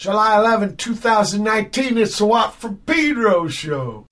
July 11, 2019. It's the Watt from Pedro show.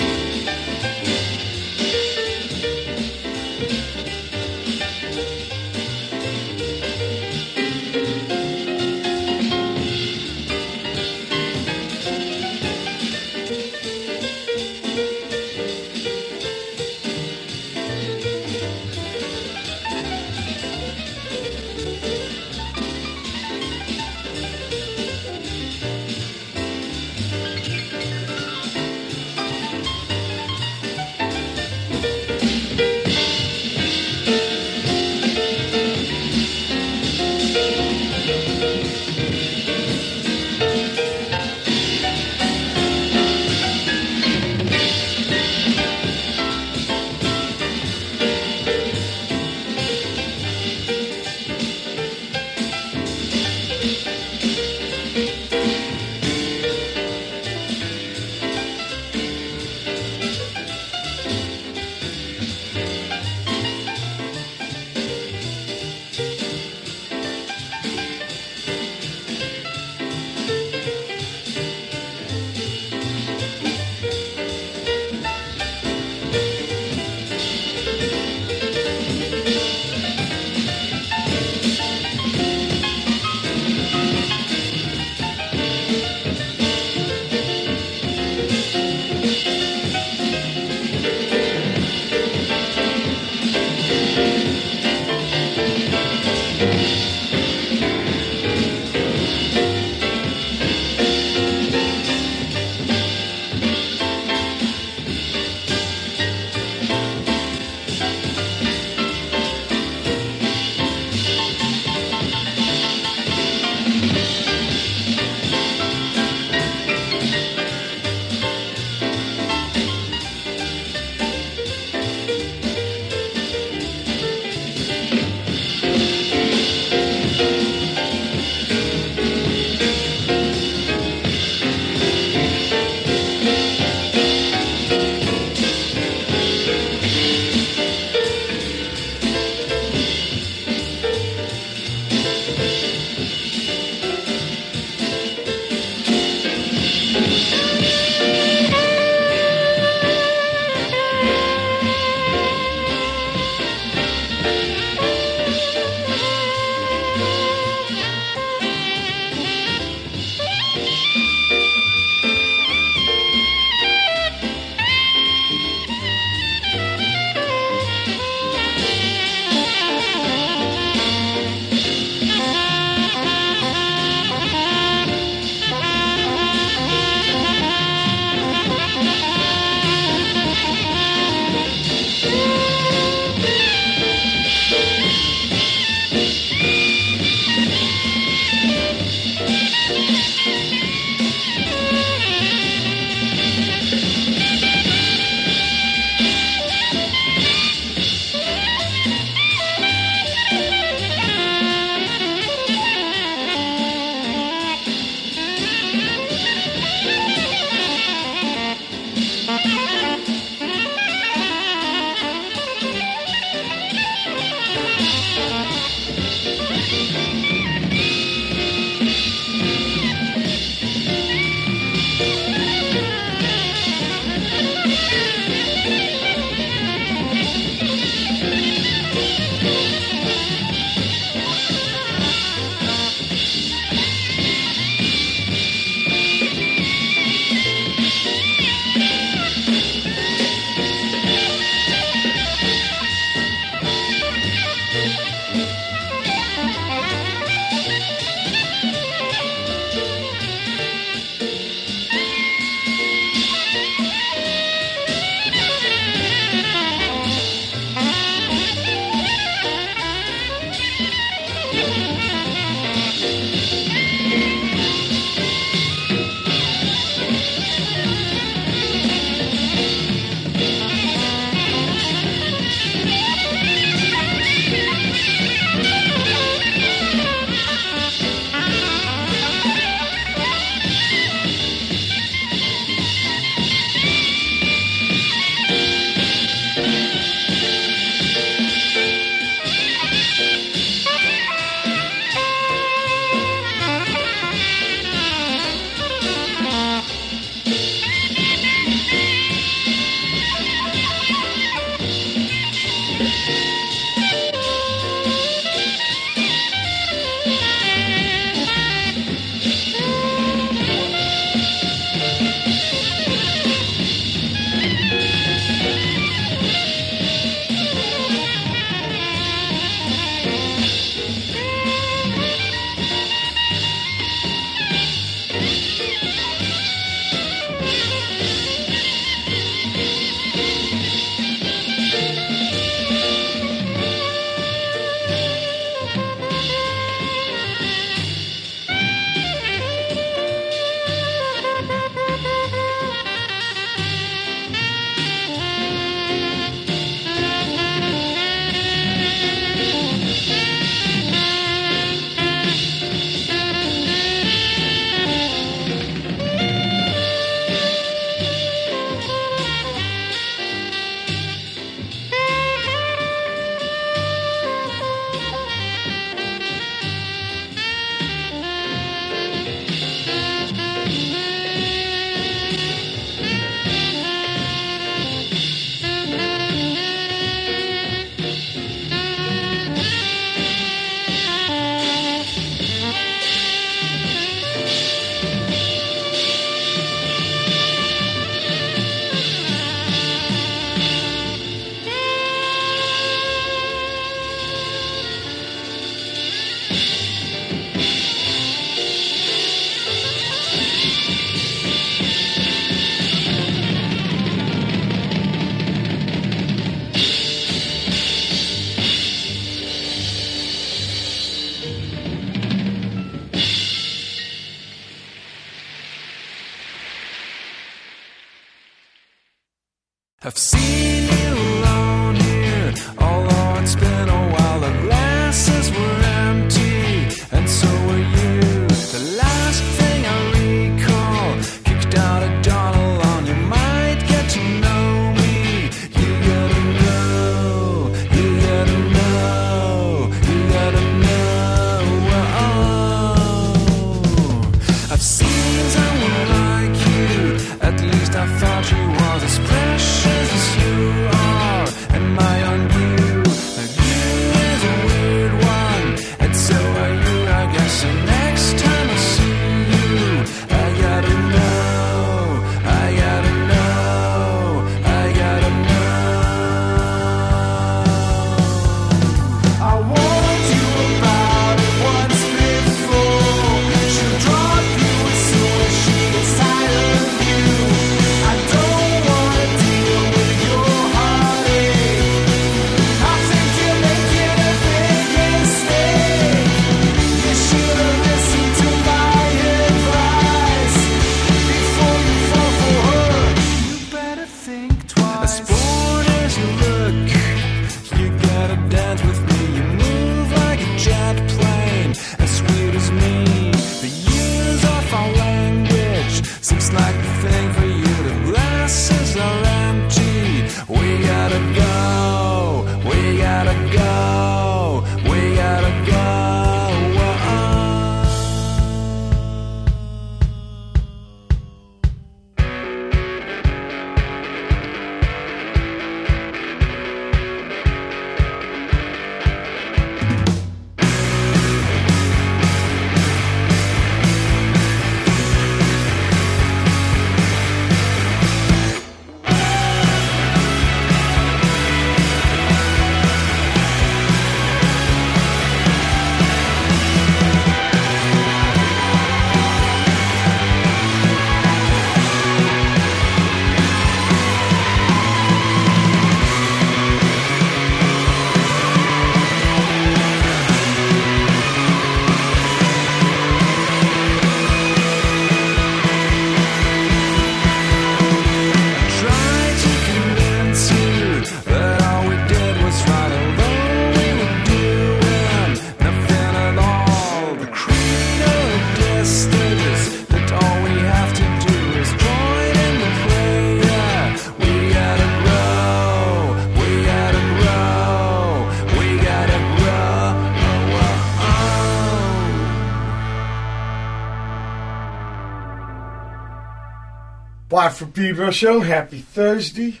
Pedro Show. Happy Thursday.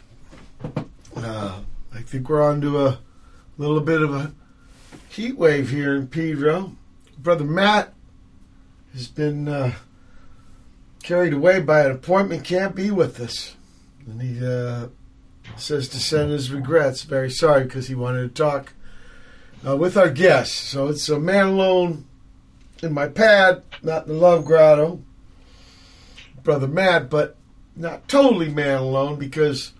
Uh, I think we're on to a little bit of a heat wave here in Pedro. Brother Matt has been uh, carried away by an appointment, can't be with us. And he uh, says to send his regrets. Very sorry because he wanted to talk uh, with our guests. So it's a man alone in my pad, not in the Love Grotto. Brother Matt, but not totally man alone because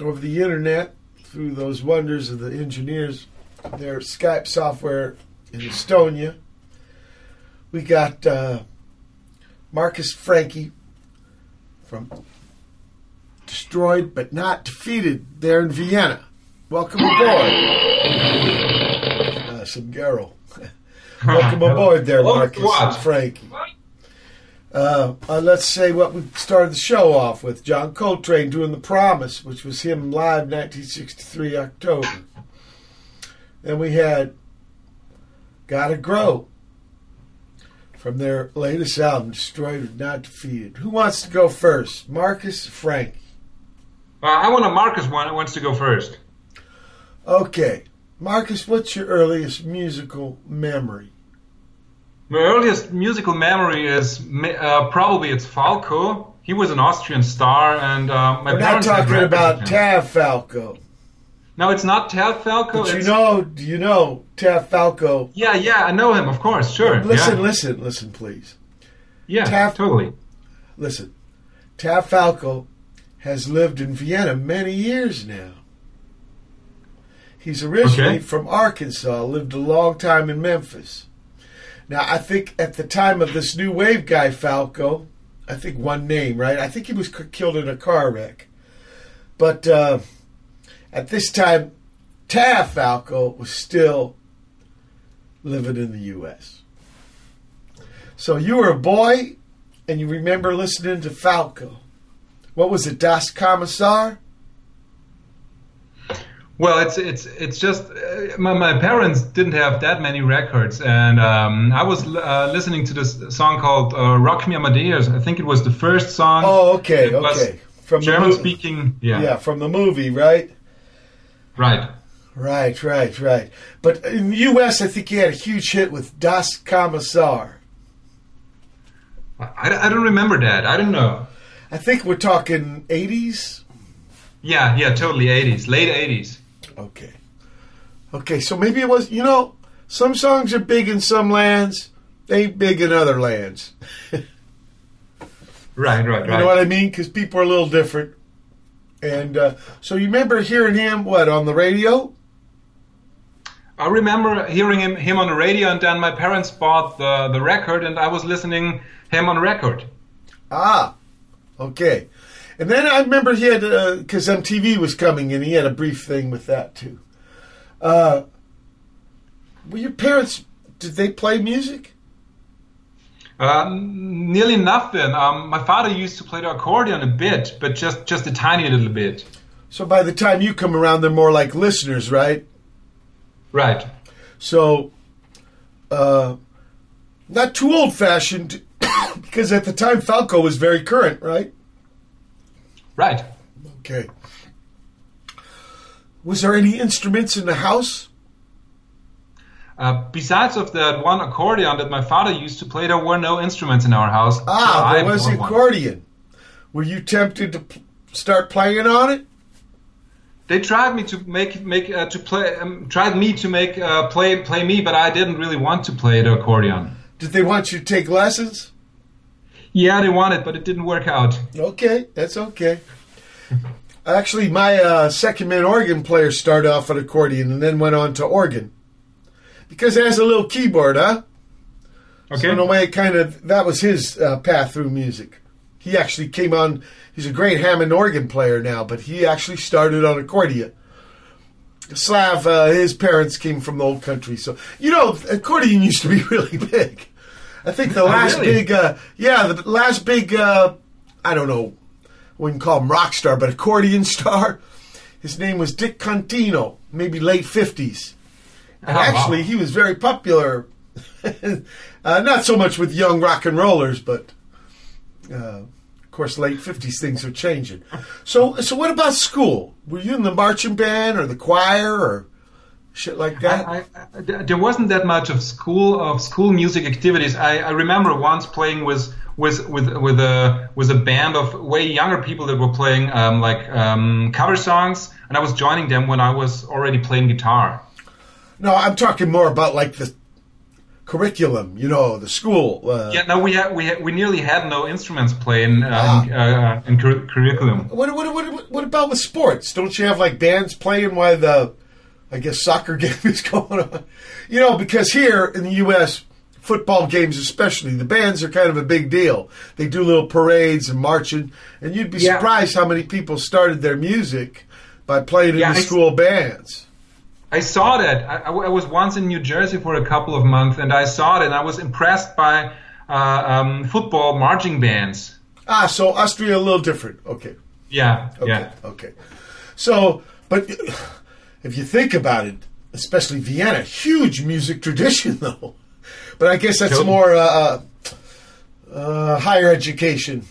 over the internet, through those wonders of the engineers, their Skype software in Estonia, we got uh, Marcus Frankie from Destroyed but Not Defeated there in Vienna. Welcome aboard. Uh, some Garrow. Welcome aboard there, Marcus and Frankie. Uh, uh, let's say what we started the show off with John Coltrane doing The Promise, which was him live 1963 October. Then we had Gotta Grow from their latest album, Destroyed but Not Defeated. Who wants to go first? Marcus Frank? Uh, I want to Marcus one wants to go first. Okay. Marcus, what's your earliest musical memory? My earliest musical memory is uh, probably it's Falco. He was an Austrian star, and uh, my We're not parents. had talking about. Tav Falco. No, it's not Tav Falco. But you know, do you know Tav Falco? Yeah, yeah, I know him. Of course, sure. Listen, yeah. listen, listen, please. Yeah, Tav- totally. Listen, Tav Falco has lived in Vienna many years now. He's originally Okay. from Arkansas, lived a long time in Memphis. Now, I think at the time of this new wave guy, Falco, I think one name, right? I think he was killed in a car wreck. But uh, at this time, Tav Falco was still living in the U.S. So you were a boy, and you remember listening to Falco. What was it, Das Kommissar? Well, it's it's it's just uh, my, my parents didn't have that many records, and um, I was uh, listening to this song called uh, "Rock Me Amadeus." I think it was the first song. Oh, okay, okay. From the German movie. speaking. Yeah, Yeah, from the movie, right? right. Right, right, right. But in the U.S., I think he had a huge hit with Das Kommissar. I, I don't remember that. I don't know. I think we're talking 80s. Yeah, yeah, totally 80s, late 80s. Okay. Okay, so maybe it was, you know, some songs are big in some lands, they ain't big in other lands. Right, right, right. You know what I mean? Because people are a little different. And uh, so you remember hearing him, what, on the radio? I remember hearing him, him on the radio, and then my parents bought the, the record, and I was listening him on record. Ah, okay. And then I remember he had, because MTV was coming and he had a brief thing with that too. Uh, were your parents, did they play music? Uh, nearly nothing. Um, my father used to play the accordion a bit, but just just a tiny little bit. So by the time you come around, they're more like listeners, right? Right. So, uh, not too old fashioned, because at the time Falco was very current, right? Right. Okay. Was there any instruments in the house? Uh, besides of that one accordion that my father used to play, there were no instruments in our house. so Ah, I there was bought the one. accordion. Were you tempted to p- start playing on it? They tried me to make make uh, to play um, tried me to make uh, play play me, but I didn't really want to play the accordion. Did they want you to take lessons? Yeah, they wanted, but it didn't work out. Okay, that's okay. Actually, my uh, Secondmen organ player started off at accordion and then went on to organ because it has a little keyboard, huh? Okay. So in a way, kind of that was his uh, path through music. He actually came on. He's a great Hammond organ player now, but he actually started on accordion. Slav, uh, his parents came from the old country, so you know accordion used to be really big. I think the last really? big, uh, yeah, the last big, uh, I don't know, wouldn't call him rock star, but accordion star. His name was Dick Contino, maybe late fifties. And Oh, wow. actually, he was very popular. uh, not so much with young rock and rollers, but uh, of course, late fifties things are changing. So, so what about school? Were you in the marching band or the choir or shit like that? I, I, there wasn't that much of school of school music activities. I, I remember once playing with with with with a with a band of way younger people that were playing um, like um, cover songs, and I was joining them when I was already playing guitar. no, I'm talking more about like the curriculum. You know, the school. Uh, Yeah, no, we had, we had, we nearly had no instruments playing uh, Ah. in, uh, in cur- curriculum. What, what, what, what about with sports? Don't you have like bands playing while the, I guess, soccer game is going on? You know, because here in the U.S., football games especially, the bands are kind of a big deal. They do little parades and marching, and you'd be Yeah. surprised how many people started their music by playing in the I- school bands. I saw that. I was once in New Jersey for a couple of months, and I saw it, and I was impressed by uh, um, football marching bands. Ah, so Austria a little different. Okay. Yeah, Okay. yeah. Okay. So, but if you think about it, especially Vienna, huge music tradition though. But I guess that's Totally. more uh, uh, higher education,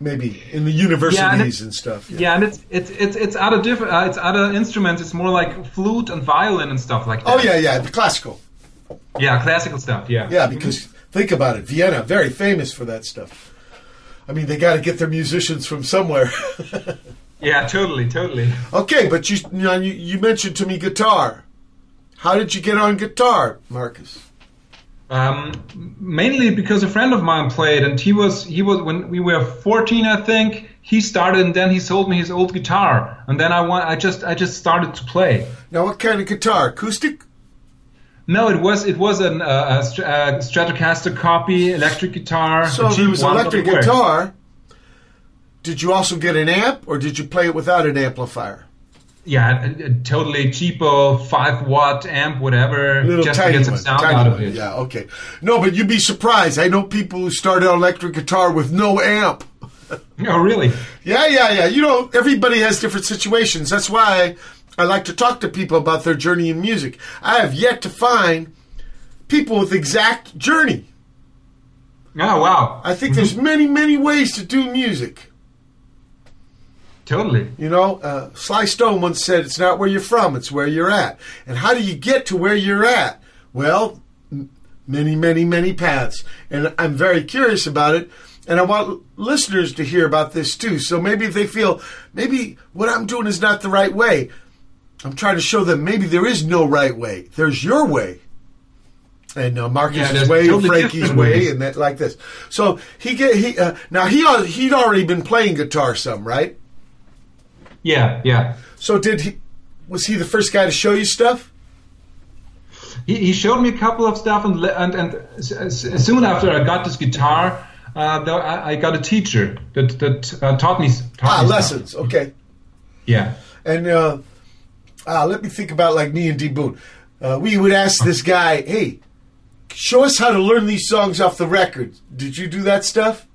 maybe in the universities it- and stuff. Yeah, and it's it's it's it's other different. Uh, it's other instruments. It's more like flute and violin and stuff like that. Oh yeah, yeah, the classical. yeah, classical stuff. Yeah, Yeah, because think about it, Vienna, very famous for that stuff. I mean, they got to get their musicians from somewhere. yeah, totally, totally. okay, but you, you, know, you you mentioned to me guitar. How did you get on guitar, Marcus? Um, mainly because a friend of mine played, and he was he was when we were 14, I think. He started, and then he sold me his old guitar, and then I want I just I just started to play. Now, what kind of guitar? Acoustic? No, it was it was an, uh, a, Stratocaster copy electric guitar. So it was electric guitar, did you also get an amp, or did you play it without an amplifier? Yeah, a, a totally cheapo five watt amp, whatever, Little just to tiny get some one, sound tiny out of one. it. Yeah, okay. No, but you'd be surprised. I know people who started on electric guitar with no amp. Oh, really? Yeah, yeah, yeah. You know, everybody has different situations. That's why I like to talk to people about their journey in music. I have yet to find people with exact journey. Oh, wow. I think there's mm-hmm. many, many ways to do music. Totally. You know, uh, Sly Stone once said, "It's not where you're from; it's where you're at." And how do you get to where you're at? Well, m- many, many, many paths. And I'm very curious about it. And I want listeners to hear about this too. So maybe if they feel maybe what I'm doing is not the right way, I'm trying to show them maybe there is no right way. There's your way. And uh, Yeah, Marcus's there's way, totally Frankie's way, and that like this. So he get he uh, now he he'd already been playing guitar some, right? Yeah, yeah. So did he? Was he the first guy to show you stuff? He, he showed me a couple of stuff, and and, and soon after I got this guitar, uh, I, I got a teacher that that uh, taught me. Taught Ah, me stuff. lessons. Okay. Yeah. And uh, ah, let me think about like me and D Boon. Uh, we would ask this guy, "Hey, show us how to learn these songs off the record." Did you do that stuff?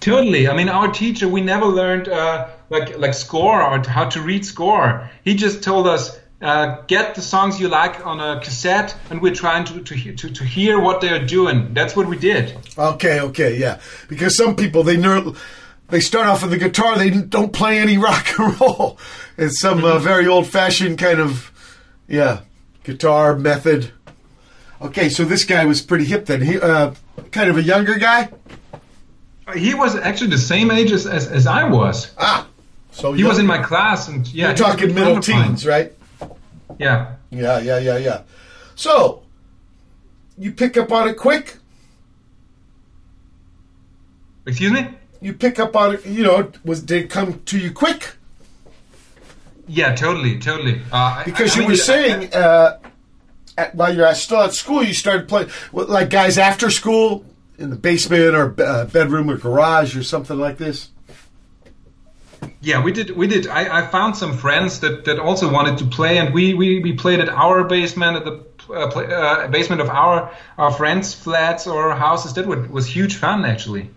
Totally. I mean, our teacher, we never learned uh, like like score or how to read score. He just told us uh, get the songs you like on a cassette, and we're trying to to, to to hear what they're doing. That's what we did. Okay, okay, yeah. Because some people they ner- they start off with the guitar, they don't play any rock and roll. It's some uh, very old fashioned kind of yeah guitar method. Okay, so this guy was pretty hip then. He uh, kind of a younger guy. He was actually the same age as as, as I was. Ah, so He was in my class, and yeah, You're he was a talking middle friend of mine. teens, right? Yeah. Yeah, yeah, yeah, yeah. So you pick up on it quick. Excuse me. You pick up on it. You know, was did it come to you quick? Yeah, totally, totally. Uh, Because I you mean, were I- saying uh, at, while you're still at school, you started playing like guys after school in the basement or uh, bedroom or garage or something like this. Yeah, we did. We did. I, I found some friends that, that also wanted to play, and we, we, we played at our basement, at the uh, play, uh, basement of our our friends' flats or houses. That was, was huge fun, actually.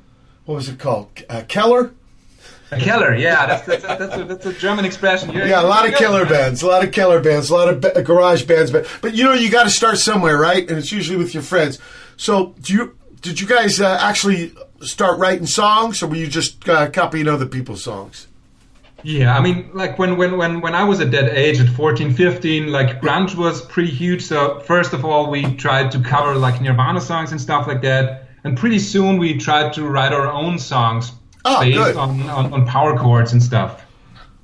What was it called? Uh, Keller. Keller, yeah, that's that's, that's, a, that's a German expression. You're- Yeah, a lot of killer bands, a lot of killer bands, a lot of ba- garage bands. But but you know you got to start somewhere, right? And it's usually with your friends. So do you did you guys uh, actually start writing songs, or were you just uh, copying other people's songs? Yeah, I mean, like when, when, when, when I was at that age, at 14, 15, like grunge was pretty huge. So first of all, we tried to cover like Nirvana songs and stuff like that. And pretty soon we tried to write our own songs Oh, based good. on, on, on power chords and stuff.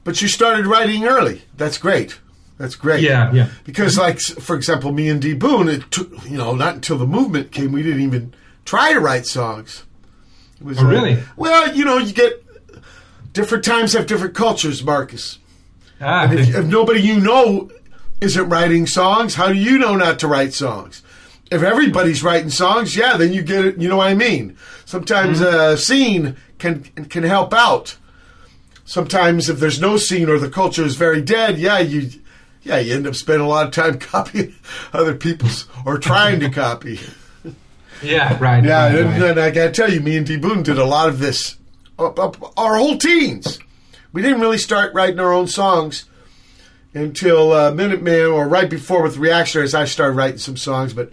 But you started writing early. That's great. That's great. Yeah, yeah. Because, like, for example, me and D Boon, it took you know not until the movement came, we didn't even try to write songs. It was, Oh, really? well, you know, you get different times have different cultures, Marcus. Ah, if, if nobody you know isn't writing songs, how do you know not to write songs? If everybody's writing songs, yeah, then you get it. You know what I mean? Sometimes a scene can can help out. Sometimes if there's no scene or the culture is very dead, yeah, you yeah you end up spending a lot of time copying other people's or trying to copy. Yeah, right. Yeah, right, and, right. and I gotta tell you, me and D Boon did a lot of this. Up, up, our whole teens. We didn't really start writing our own songs until uh, Minutemen or right before with Reactionaries. I started writing some songs, but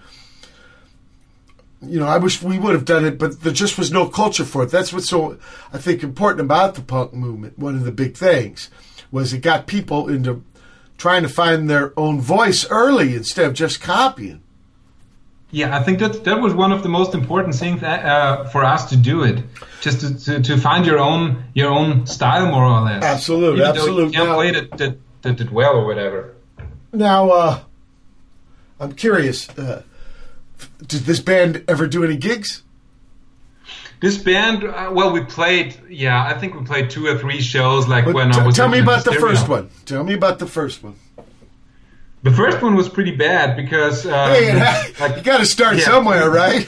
you know, I wish we would have done it, but there just was no culture for it. That's what's so I think important about the punk movement. One of the big things was it got people into trying to find their own voice early instead of just copying. Yeah, I think that that was one of the most important things that, uh, for us to do it, just to, to, to find your own your own style more or less. Absolutely, Even though absolute. You can't Now- play it that, that, that well or whatever. Now, uh, I'm curious. Uh, did this band ever do any gigs? This band, uh, well, we played. Yeah, I think we played two or three shows. Like But when t- I was. tell me about the Stereo. first one. Tell me about the first one. The first one was pretty bad because um, Hey, like, you got to start yeah. somewhere, right?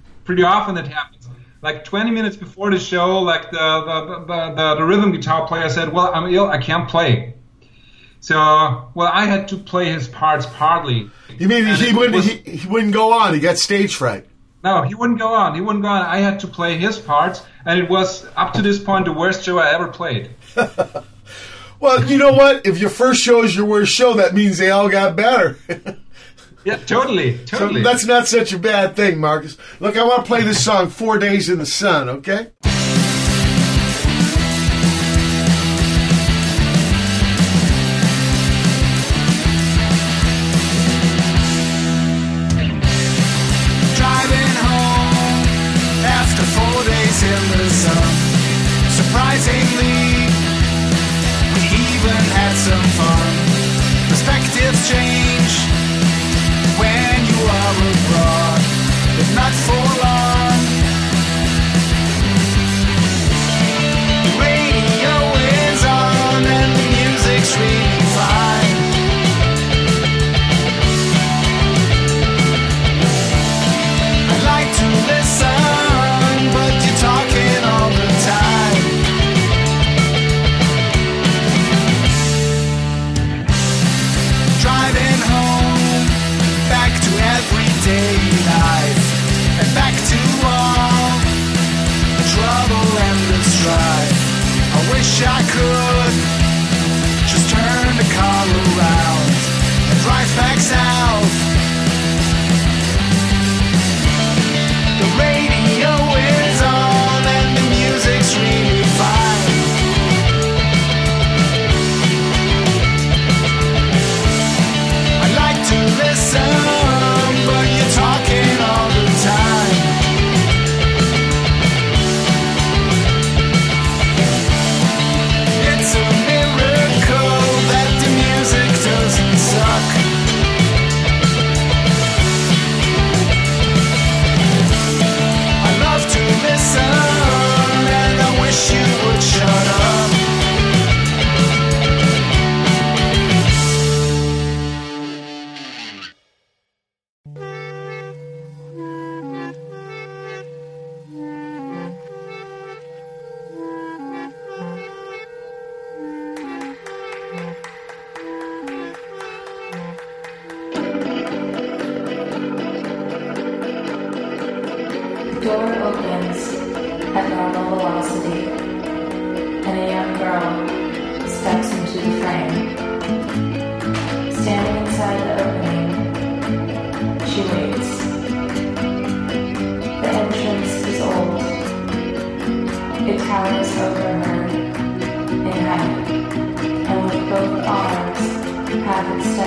pretty often it happens. like 20 minutes before the show, like the the, the, the, the rhythm guitar player said, "Well, I'm ill, I can't play." So, well, I had to play his parts partly. You mean And he wouldn't was- he, he wouldn't go on? He got stage fright. No, he wouldn't go on. He wouldn't go on. I had to play his parts, and it was up to this point the worst show I ever played. Well, you know what? If your first show is your worst show, that means they all got better. Yeah, totally, So totally. that's not such a bad thing, Marcus. Look, I want to play this song, Four Days in the Sun, okay?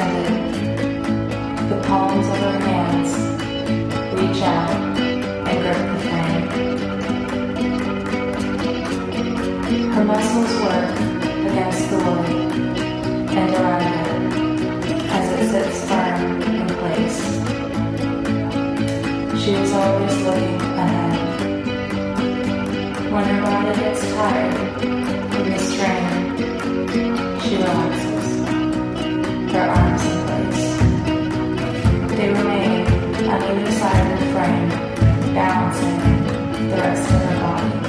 Extended, the palms of her hands reach out and grip the frame. Her muscles work against the wood and around it as it sits firm in place. She is always looking ahead. When her body gets tired in the strain, she relaxes, her arms in place. They remain on either side of the frame, balancing the rest of their body.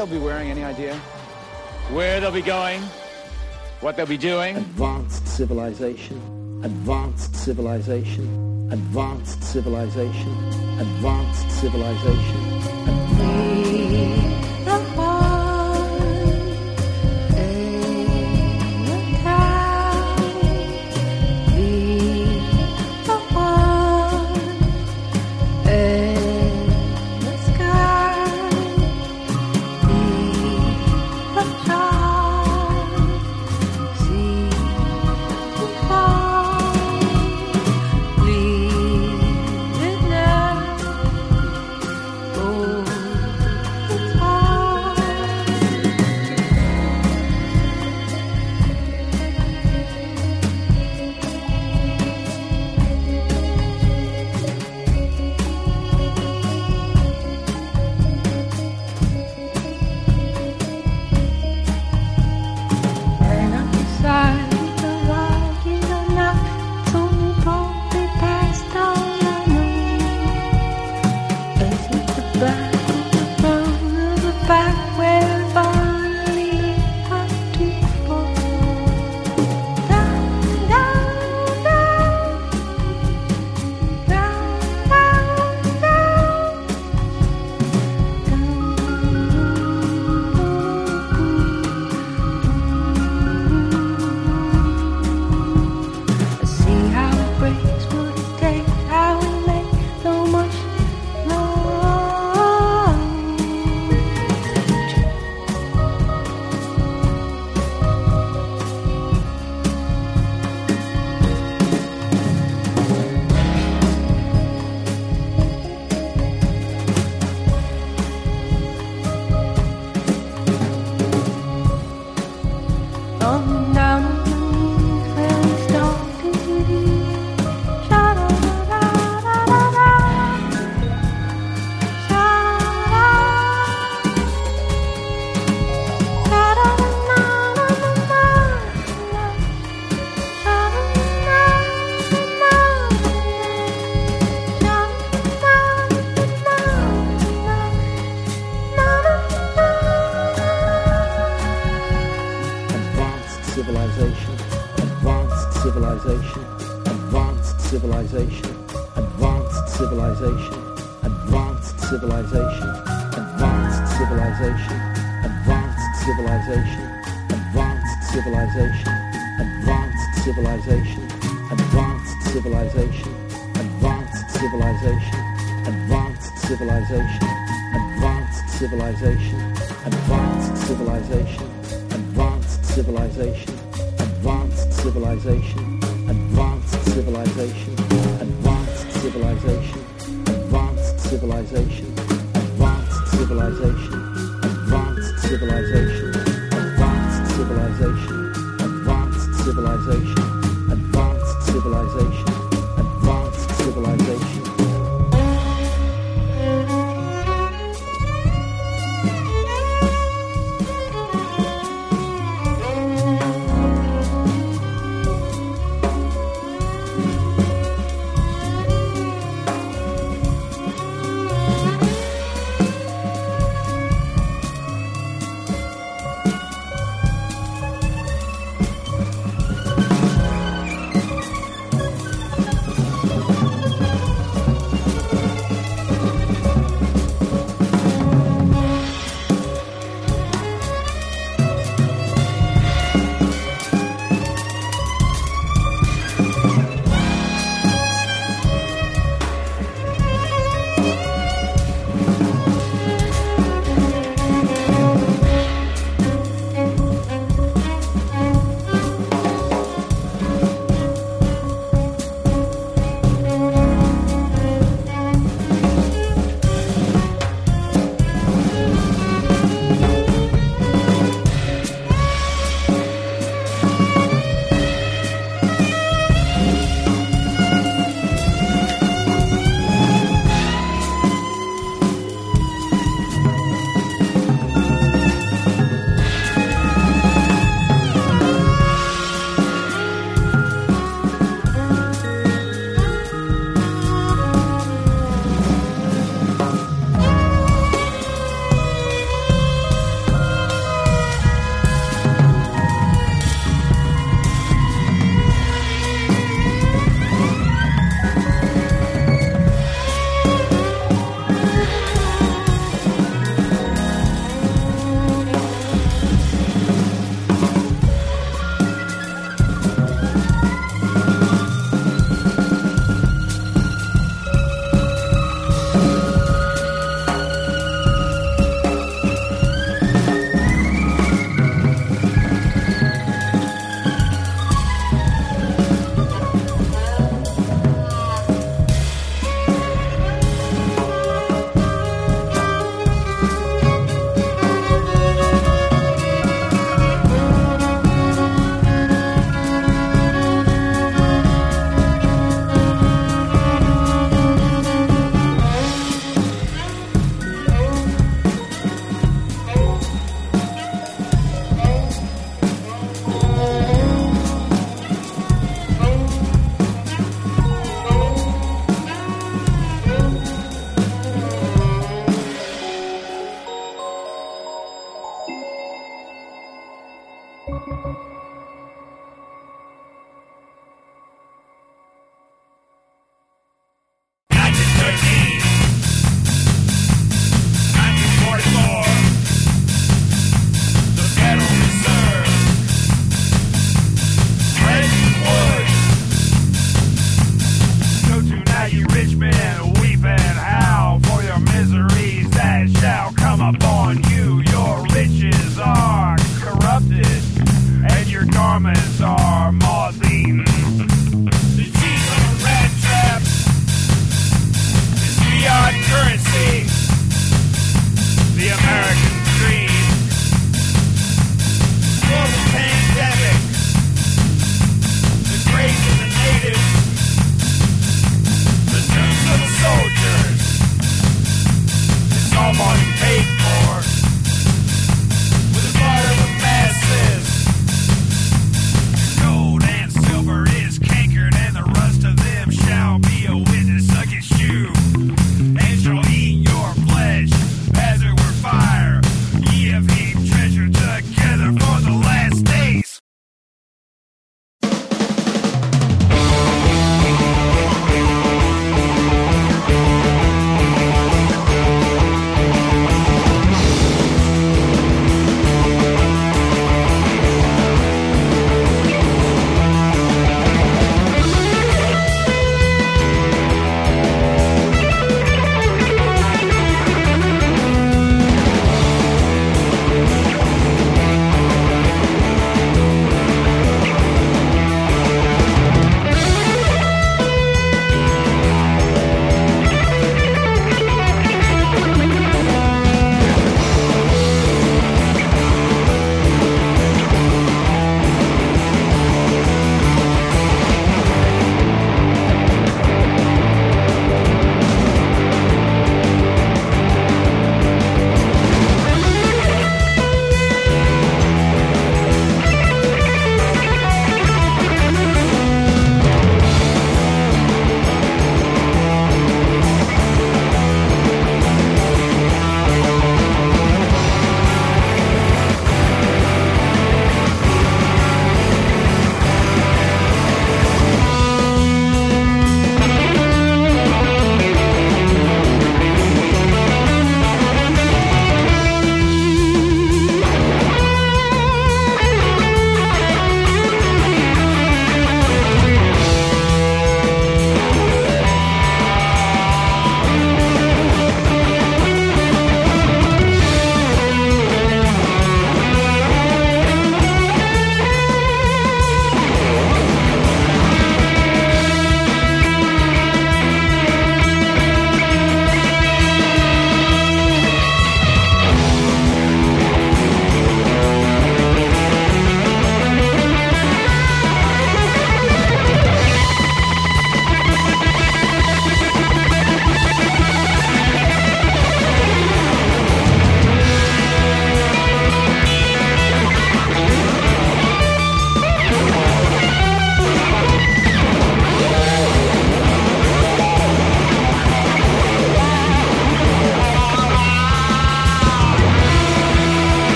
they'll be wearing? Any idea? Where they'll be going? What they'll be doing? Advanced civilization. Advanced civilization. Advanced civilization. Advanced civilization.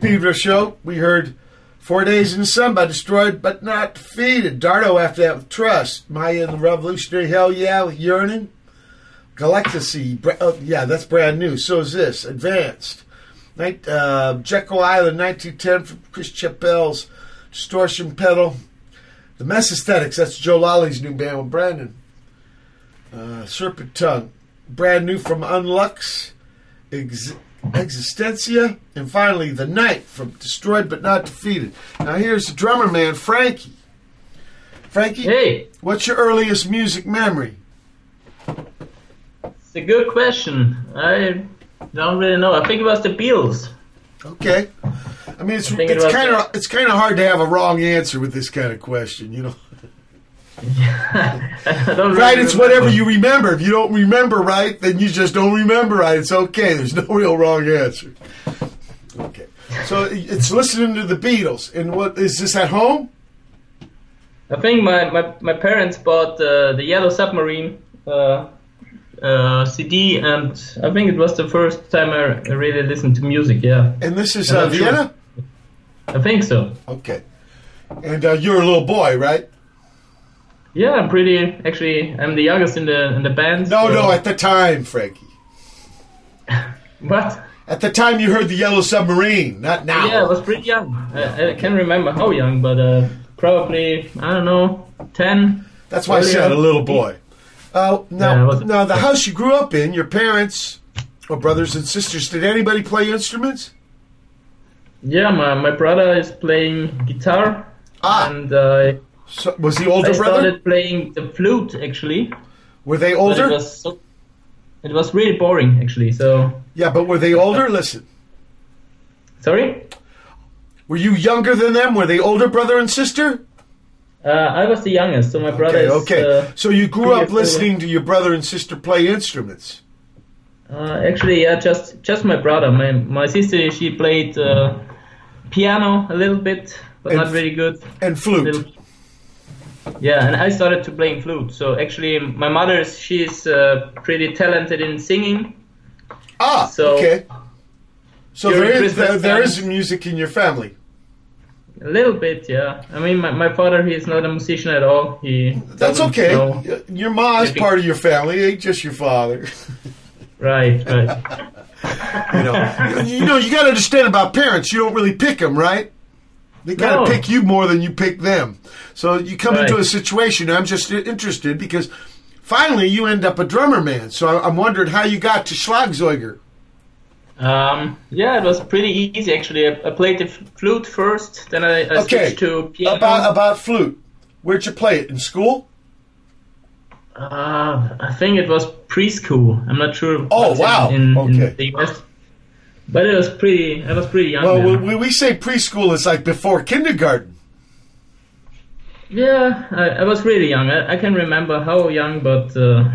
For show. We heard Four Days in the Sun by Destroyed But Not Defeated. Darto after that with Truss. Mayya and the Revolutionary Hell Yeah with Yearning. Bra- Oh, yeah, that's brand new. So is this. Advanced. Night, uh, Jekyll Island 1910 from Chris Chappell's Distortion Pedal. The Messthetics. That's Joe Lally's new band with Brandon. Uh, Serpent Tongue. Brand new from Unlux. Existencia, and finally The Night from Destroyed But Not Defeated. Now here's the drummer man, Frankie. Frankie, Hey, what's your earliest music memory? it's a good question. I don't really know. I think it was the Beatles. Okay, I mean it's I it's kind of it's kind of hard to have a wrong answer with this kind of question, you know. Right? It's whatever you remember. If you don't remember right, then you just don't remember right. It's okay. There's no real wrong answer. Okay, so it's listening to the Beatles, and what is this at home? I think my, my, my parents bought uh, the Yellow Submarine uh, uh, CD, and I think it was the first time I really listened to music. Yeah, And this is uh, not sure. Vienna. I think so. Okay, and uh, you're a little boy, right? Yeah, I'm pretty. Actually, I'm the youngest in the in the band. No, so- no, at the time, Frankie. What? At the time you heard the Yellow Submarine, not now. Yeah, I was pretty young. I, I can't remember how young, but uh, probably I don't know, ten. That's why I said a little boy. Uh, Yeah, now, wasn't- now, the house you grew up in, your parents or brothers and sisters, did anybody play instruments? Yeah, my, my brother is playing guitar, Ah, and uh, so, was the I older brother? started playing the flute actually. Were they older? it was so, it was really boring actually. So yeah, but were they older? Listen, sorry. were you younger than them? Were they older brother and sister? Uh, I was the youngest, so my brother Okay, okay. Uh, so you grew up older. listening to your brother and sister play instruments. uh, actually, yeah, just just my brother. My my sister, she played uh, piano a little bit, but And not very good. And flute. Little- Yeah, and I started to playing flute. So actually, my mother, she's uh, pretty talented in singing. Ah, So- okay. So there is there, there time- is music in your family. A little bit, yeah. I mean, my, my father, he's not a musician at all. He That's okay. know- Your ma is Maybe- part of your family, ain't just your father. Right, right. You know, you know, you got to understand about parents. You don't really pick them, right? They kind of No. pick you more than you pick them. So you come into a situation. I'm just interested because finally you end up a drummer man. So I'm wondering how you got to Schlagzeuger. Um, yeah, it was pretty easy actually. I, I played the f- flute first, then I, I Okay, switched to piano. about about flute. Where'd you play it in school? Uh, I think it was preschool. I'm not sure. Oh, wow. In, in, Okay. the US. But it was pretty. I was pretty young. Well, when we say preschool, it's like before kindergarten. yeah, I, I was really young. I, I can remember how young, but uh,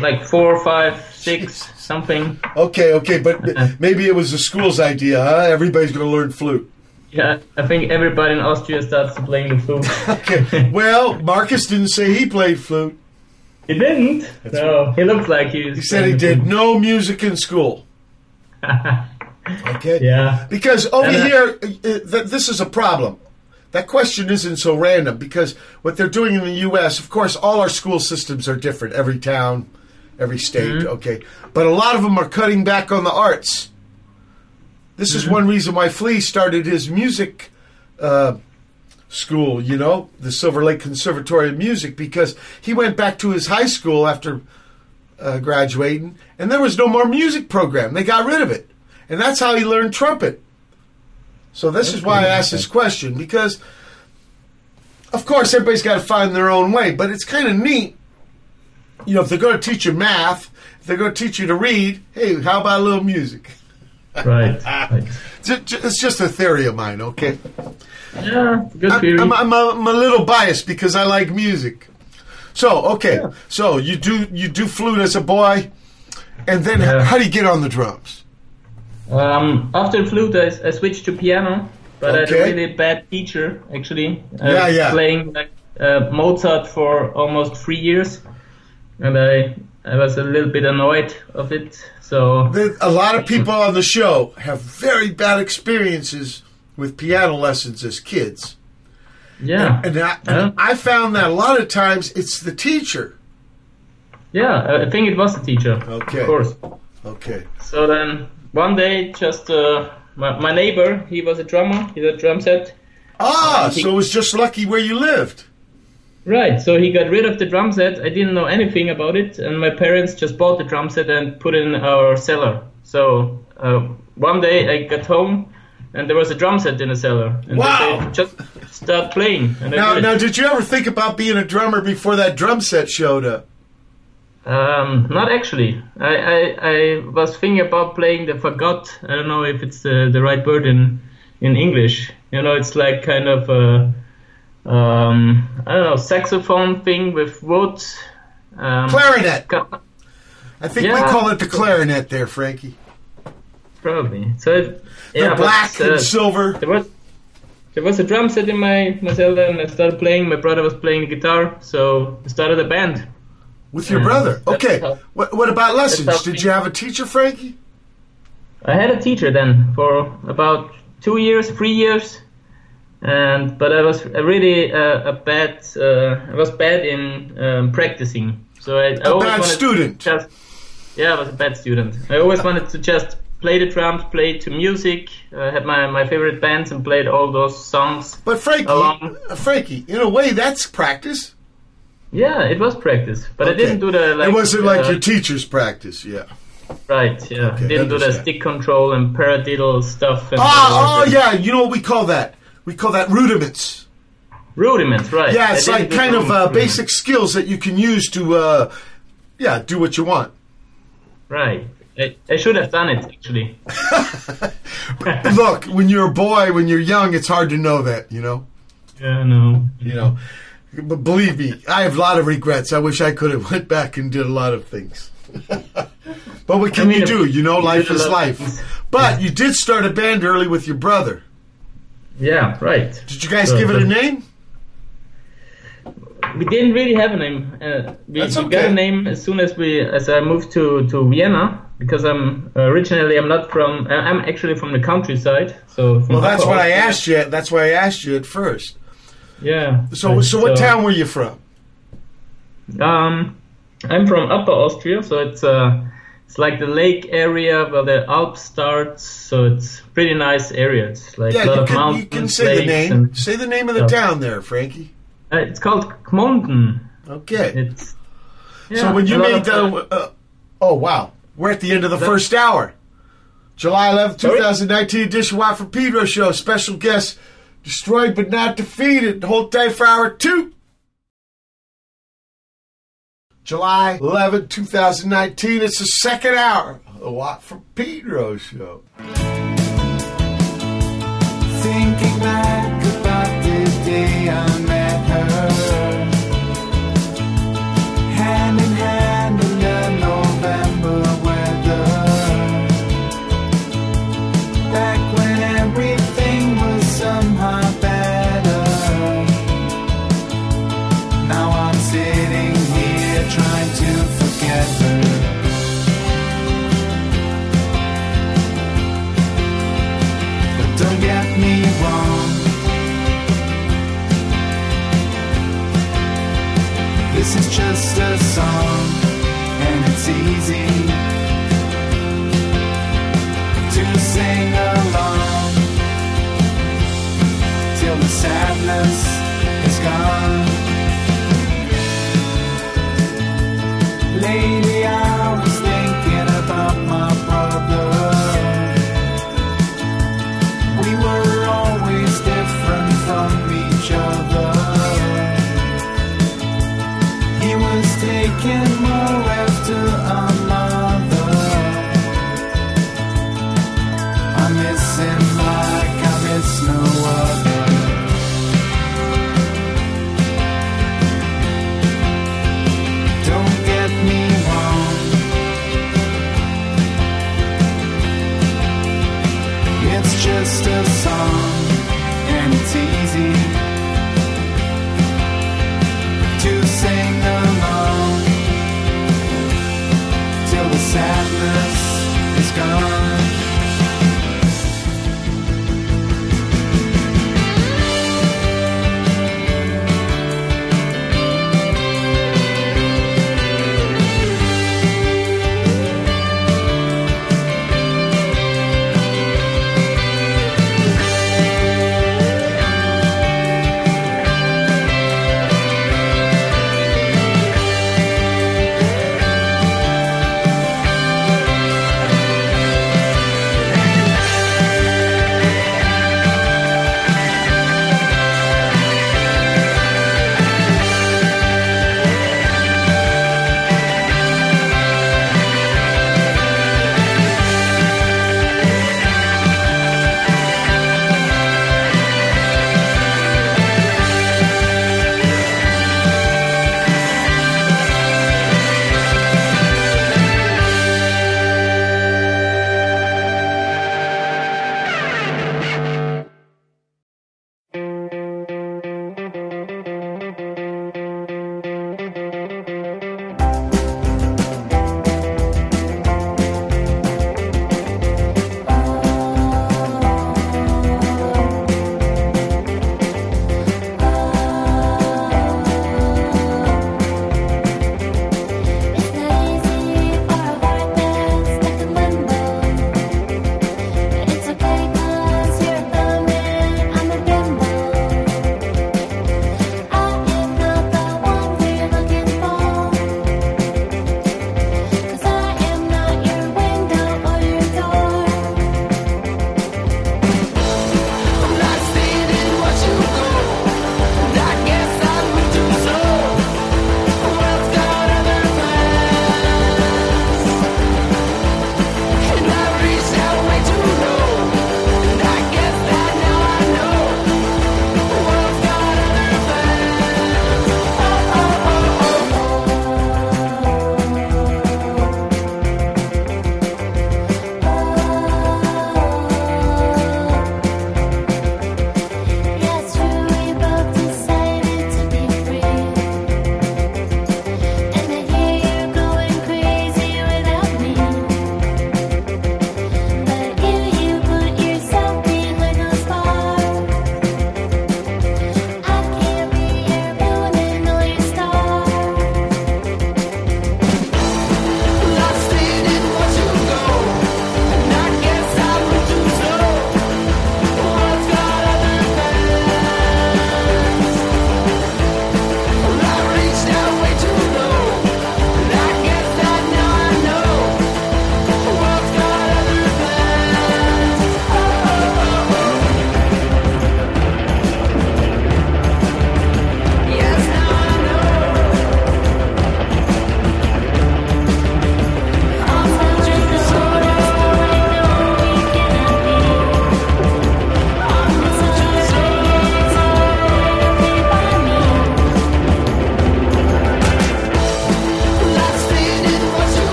like four, five, six, something. Okay, okay, but maybe it was the school's idea, huh? Everybody's going to learn flute. Yeah, I think everybody in Austria starts playing the flute. Okay. Well, Marcus didn't say he played flute. he didn't. no, he looked like he. He said he did no music in school. Okay. Yeah. Because over And, uh, here, uh, th- this is a problem. That question isn't so random because what they're doing in the U.S., of course, all our school systems are different. Every town, every state, Mm-hmm. okay. But a lot of them are cutting back on the arts. This Mm-hmm. is one reason why Flea started his music uh, school, you know, the Silver Lake Conservatory of Music, because he went back to his high school after uh, graduating, and there was no more music program. They got rid of it. And that's how he learned trumpet. So this is why I asked this question, because, of course, everybody's got to find their own way, but it's kind of neat. You know, if they're going to teach you math, if they're going to teach you to read, hey, how about a little music? Right. right. It's just a theory of mine, okay? Yeah, good I'm, I'm, I'm, a, I'm a little biased because I like music. So okay, so you do you do flute as a boy, and then Yeah. how do you get on the drums? Um, after flute, I, I switched to piano, but I had a really bad teacher actually. I Yeah, yeah. Playing like uh, Mozart for almost three years, and I I was a little bit annoyed of it. So A lot of people on the show have very bad experiences with piano lessons as kids. Yeah, And I, Yeah. I found that a lot of times it's the teacher. yeah, I think it was the teacher. Okay. Of course. Okay. So then one day, just uh, my, my neighbor, he was a drummer. He had a drum set. Ah, he- so it was just lucky where you lived. Right, so he got rid of the drum set. I didn't know anything about it, and my parents just bought the drum set and put it in our cellar. So uh, one day I got home, and there was a drum set in the cellar. And Wow. they just start playing. And Now, did. now, did you ever think about being a drummer before that drum set showed up? Um, not actually. I, I, I was thinking about playing the fagot. I don't know if it's the, the right word in in English. You know, it's like kind of a um, I don't know saxophone thing with wood. Um, Clarinet. ca- I think we call it the clarinet there, Frankie. Probably. So it, yeah, but, black and silver. There was there was a drum set in my my cellar, and I started playing. My brother was playing the guitar, so I started a band. With your Yeah, brother. Okay. how- What, what about lessons? Did you have a teacher, Frankie? I had a teacher then for about two years, three years, and but I was really uh, a bad. Uh, I was bad in um, practicing, so I, I A always bad student. Just, yeah, I was a bad student. I always wanted to just play the drums, play to music. I had my, my favorite bands and played all those songs. But Frankie, Along- uh, Frankie, in a way, that's practice. Yeah, it was practice, but I didn't do the like. it wasn't like uh, your teacher's practice, yeah. right. Yeah, Okay, I didn't do the stick control and paradiddle stuff. And Ah, oh, yeah. You know what we call that? We call that rudiments. Rudiments, right? Yeah, it's didn't like kind of uh, basic skills that you can use to, uh, yeah, do what you want. Right. I, I should have done it actually. Look, when you're a boy, when you're young, it's hard to know that, you know? Yeah, no. You know? But believe me, I have a lot of regrets. I wish I could have went back and did a lot of things. but what can I mean, you do? You know, life is life. But you did start a band early with your brother. Yeah, right. Did you guys So, give it a name? We didn't really have a name. Uh, we, That's we got a name as soon as we as I moved to to Vienna because I'm originally I'm not from uh, I'm actually from the countryside. So from Well, that's what I asked you. That's why I asked you at first. Yeah. So, so what town were you from? Um, I'm from Upper Austria, so it's uh, it's like the lake area where the Alps starts. So it's pretty nice area. It's like a Yeah, lot you of can, mountains, you can say the name. Say the name of the town there, Frankie. uh, it's called Gmunden. Okay. It's so yeah, when you a made the, uh, uh, oh wow, we're at the end of the That- first hour. July 11th, 2019 edition Watt for Pedro show. Special guest, destroyed but not defeated. Hold tight for hour two. July 11th, 2019. It's the second hour of the Watt from Pedro show. Thinking back just a song, and it's easy to sing along till the sadness is gone. Lately, I John.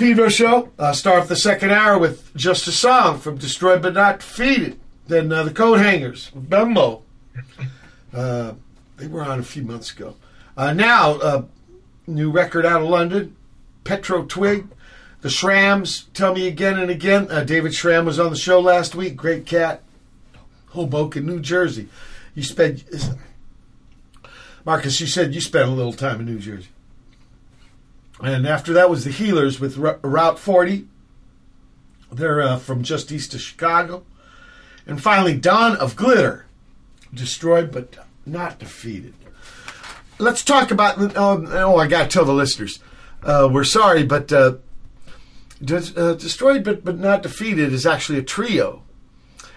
Pedro show. Uh, start off the second hour with just a song from Destroyed But Not Defeated. Then uh, the Coat Hangers, Bimbo. Uh, they were on a few months ago. Uh, now, uh, new record out of London, Petro Twig. The Schramms, Tell Me Again and Again. Uh, David Schramm was on the show last week. Great cat. Hoboken, New Jersey. You spent, Marcus, you said you spent a little time in New Jersey. And after that was the Heelerz with Ru- Route 40. They're uh, from just east of Chicago. And finally, Dawn of Glitter. Destroyed but not defeated. Let's talk about. Oh, oh I got to tell the listeners. Uh, we're sorry, but uh, uh, Destroyed but, but not defeated is actually a trio.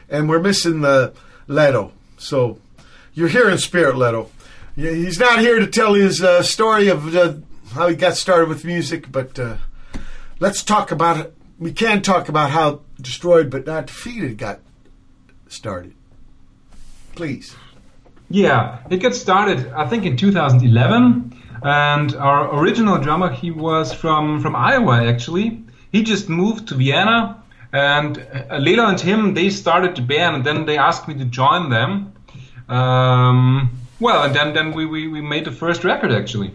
And we're missing the Leto. So you're here in spirit, Leto. He's not here to tell his uh, story of uh, how he got started with music, but uh, let's talk about it. We can talk about how Destroyed but Not Defeated got started. Please. Yeah, it got started, I think, in 2011. And our original drummer, he was from, from Iowa, actually. He just moved to Vienna. And uh, Lelo and him, they started the band, and then they asked me to join them. Um, well, and then, then we, we, we made the first record, actually.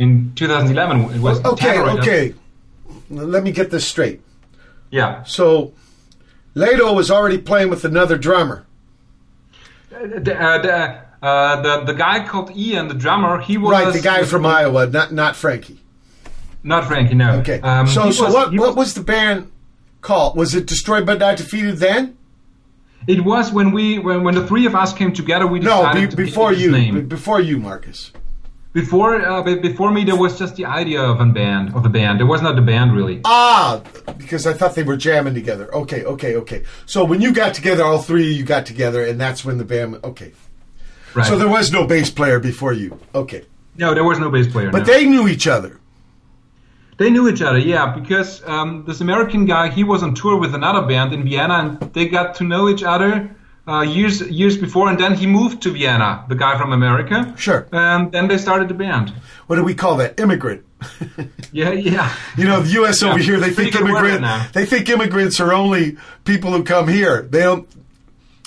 In 2011, it was Okay, okay. Let me get this straight. Yeah. So, Leto was already playing with another drummer. The, uh, the, uh, the, the guy called Ian, the drummer, he was. Right, the guy from Iowa, not not Frankie. Not Frankie, no. Okay. Um, so, so was- what he what was the band called? Was it Destroyed but Not Defeated then? It was when we when, when the three of us came together. We No, decided be, to before you. name. Before you, Marcus. Before uh, before me, there was just the idea of a band of a band. There was not a band really. Ah, because I thought they were jamming together. Okay, okay, okay. So when you got together, all three of you got together, and that's when the band. Okay. Right. So there was no bass player before you. Okay. no, there was no bass player. But no. they knew each other. They knew each other, yeah, because um, this American guy he was on tour with another band in Vienna, and they got to know each other uh, years years before, and then he moved to Vienna, the guy from America. Sure. And then they started the band. What do we call that? Immigrant. Yeah, yeah. You know, the U.S. over Yeah, here, they pretty think immigrant. They think immigrants are only people who come here. They don't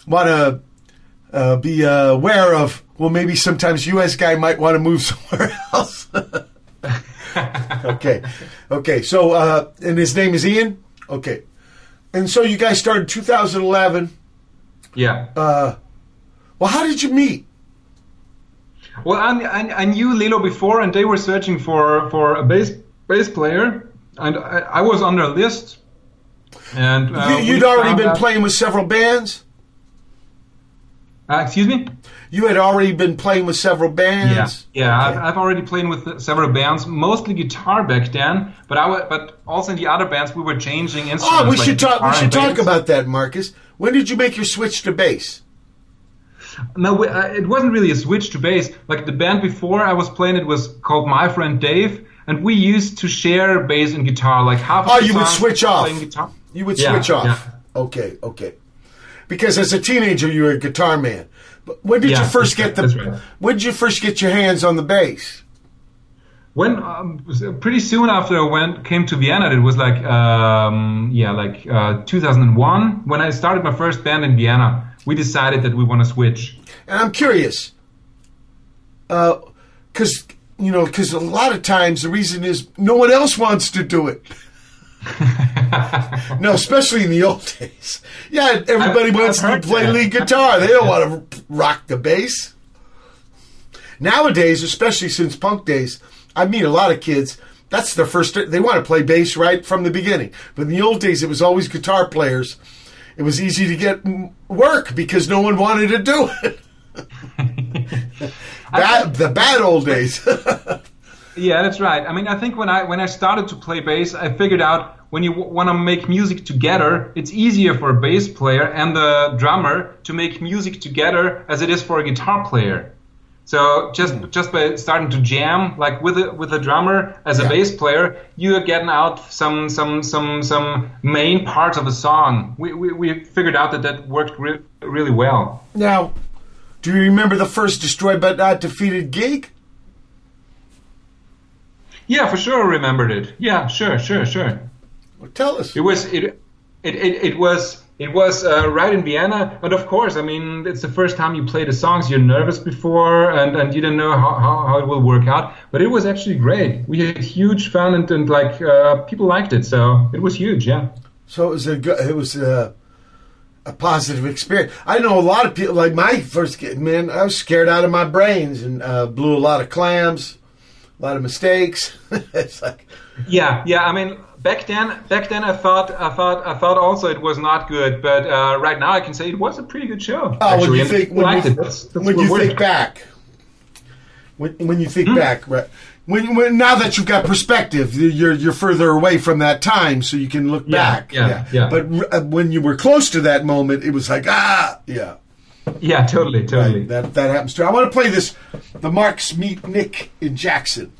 want to uh, be uh, aware of. Well, maybe sometimes U.S. guy might want to move somewhere else. okay, okay. So, uh, and his name is Ian. Okay, and so you guys started 2011. Yeah. Uh, well, how did you meet? Well, I, I, knew Lilo before, and they were searching for, for a bass bass player, and I, I was on their list. And uh, you, you'd already been out- playing with several bands. Uh, excuse me. You had already been playing with several bands. Yeah, yeah. Okay. I've, I've already played with several bands, mostly guitar back then. But I wa- but also in the other bands we were changing instruments. Oh, we like should talk. We should talk about that, Marcus. When did you make your switch to bass? No, we, uh, it wasn't really a switch to bass. Like the band before I was playing, it was called My Friend Dave, and we used to share bass and guitar. Like half. Of Oh, the you would switch off. Playing guitar. You would Yeah, switch off. yeah. Okay, okay. Because as a teenager, you were a guitar man. But when did Yeah, you first get the? right. When did you first get your hands on the bass? When um, pretty soon after I went came to Vienna, it was like um, yeah, like uh, 2001 when I started my first band in Vienna. We decided that we want to switch. And I'm curious, because you know, because a lot of times the reason is no one else wants to do it. no, especially in the old days. Yeah, everybody I've- wants I've to play that. lead guitar. They don't want to rock the bass. Nowadays, especially since punk days, I meet a lot of kids. That's their first. They want to play bass right from the beginning. But in the old days, it was always guitar players. It was easy to get work because no one wanted to do it. bad, the bad old days. Yeah, that's right. I mean, I think when I when I started to play bass, I figured out when you w- want to make music together, it's easier for a bass player and the drummer to make music together as it is for a guitar player. So just hmm. just by starting to jam like with a with a drummer as a Yeah. bass player, you are getting out some some some some main parts of a song. We we, we figured out that that worked re- really well. now, do you remember the first Destroyed but Not Defeated gig? Yeah, for sure, I remembered it. Yeah, sure, sure, sure. Well, tell us. It was it it it, it was. It was uh, right in Vienna, and of course, I mean, it's the first time you play the songs. You're nervous before, and, and you don't know how, how, how it will work out. But it was actually great. We had huge fun, and, and like uh, people liked it, so it was huge. Yeah. So it was a good, it was a, a positive experience. I know a lot of people. Like my first kid, man, I was scared out of my brains and uh, blew a lot of clams, a lot of mistakes. it's like Yeah, yeah. I mean, back then, back then, I thought, I thought, I thought also it was not good. But uh, right now, I can say it was a pretty good show. Oh, when you think when you. That's, that's when you think back, when when you think back, right? When, when now that you've got perspective, you're you're further away from that time, so you can look Yeah, back. yeah, yeah. But uh, when you were close to that moment, it was like ah, yeah. Yeah, totally, totally. Right, that that happens too. I want to play this, the Marks meet Nick in Jackson.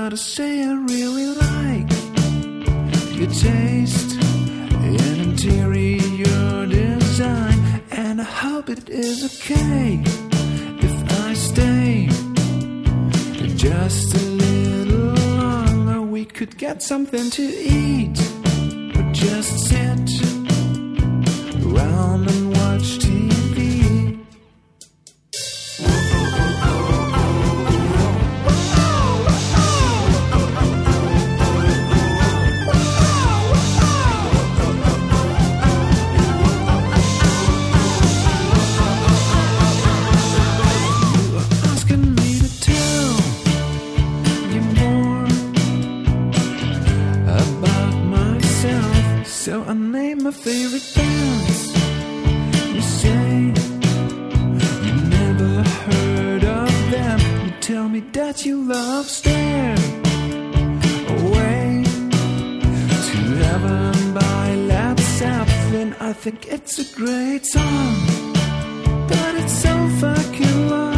Gotta say, I really like your taste and interior design, and I hope it is okay if I stay just a little longer. We could get something to eat, or just sit around and watch TV. My favorite bands. You say you never heard of them. You tell me that you love Stair Away to Heaven by Led Zeppelin. I think it's a great song. But it's so fucking long.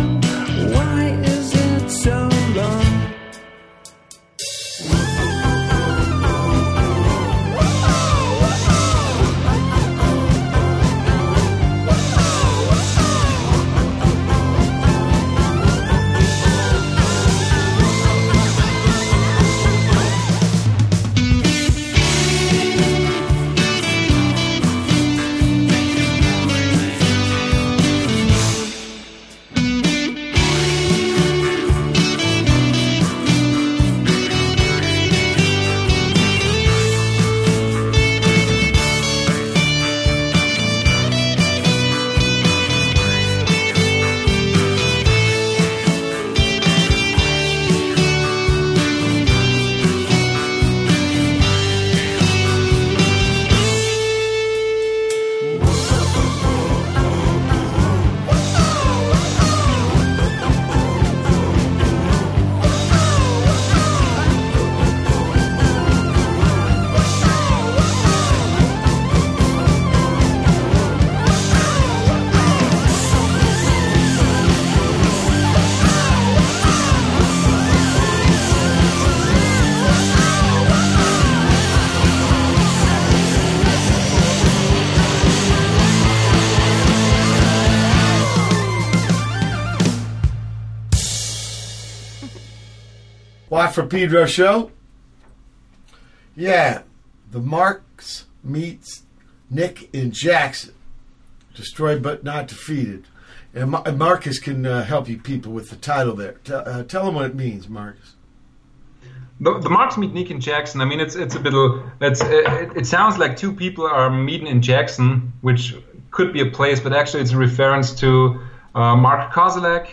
For Pedro show. Yeah, the Marks meets Nick and Jackson. Destroyed but not defeated. And Ma- Marcus can uh, help you people with the title there. Tell, uh, tell them what it means, Marcus. The, the Marks meet Nick and Jackson. I mean, it's it's a bit. It's it, it sounds like two people are meeting in Jackson, which could be a place, but actually it's a reference to uh, Mark Kozelek.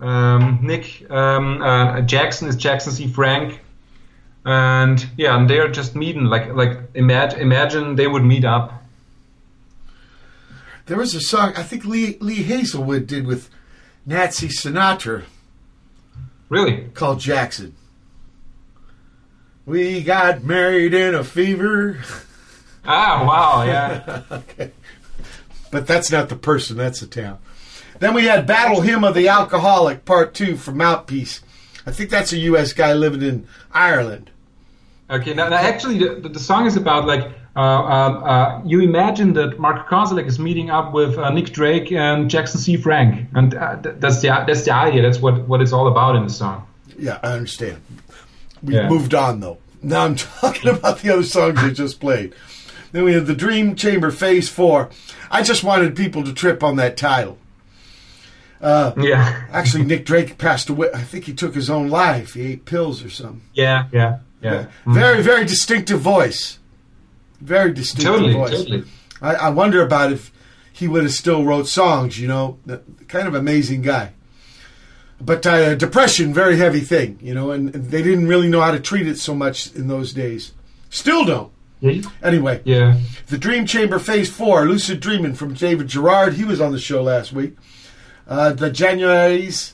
Um, Nick um, uh, Jackson is Jackson C. Frank, and yeah, and they're just meeting. Like like imagine imagine they would meet up. There was a song I think Lee Lee Hazlewood did with Nancy Sinatra Really? called Jackson. We got married in a fever. Ah, wow, yeah. okay. But that's not the person, that's the town. Then we had Battle Hymn of the Alcoholic, Part 2 from Mouthpiece. I think that's a U.S. guy living in Ireland. Okay, now, now actually, the, the, song is about like uh, uh, uh, you imagine that Mark Kozelek is meeting up with uh, Nick Drake and Jackson C. Frank, and uh, th- that's the that's the idea. That's what what it's all about in the song. Yeah, I understand. We Yeah. moved on, though. Now I'm talking about the other songs you just played. Then we had the Dream Chamber Phase 4. I just wanted people to trip on that title. Uh, Yeah, Actually, Nick Drake passed away. I think he took his own life. He ate pills or something. yeah, yeah, yeah. Very, very distinctive voice. Very distinctive Totally, voice. totally. I, I wonder about if he would have still wrote songs. You know, kind of amazing guy. But uh, depression, very heavy thing. You know, and, and they didn't really know how to treat it so much in those days. Still don't. Yeah. Anyway, yeah. the Dream Chamber Phase 4, Lucid Dreaming from David Gerard. He was on the show last week. Uh, the Januariez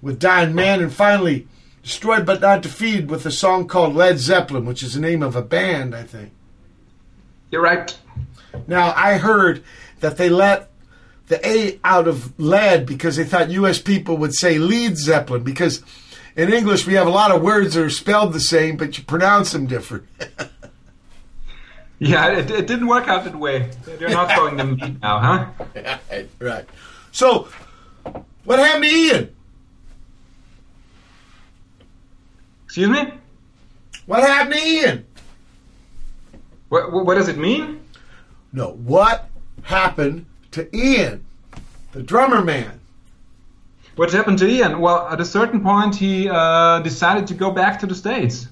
with Dying Man. And finally, Destroyed But Not Defeated with a song called Led Zeppelin, which is the name of a band, I think. You're right. Now, I heard that they let the A out of lead because they thought U.S. people would say lead Zeppelin because in English we have a lot of words that are spelled the same, but you pronounce them different. Yeah, it, it didn't work out that way. They're not calling them now, huh? right, right. So, what happened to Ian? Excuse me? What happened to Ian? What, what, what does it mean? No, what happened to Ian, the drummer man? What happened to Ian? Well, at a certain point, he uh, decided to go back to the States.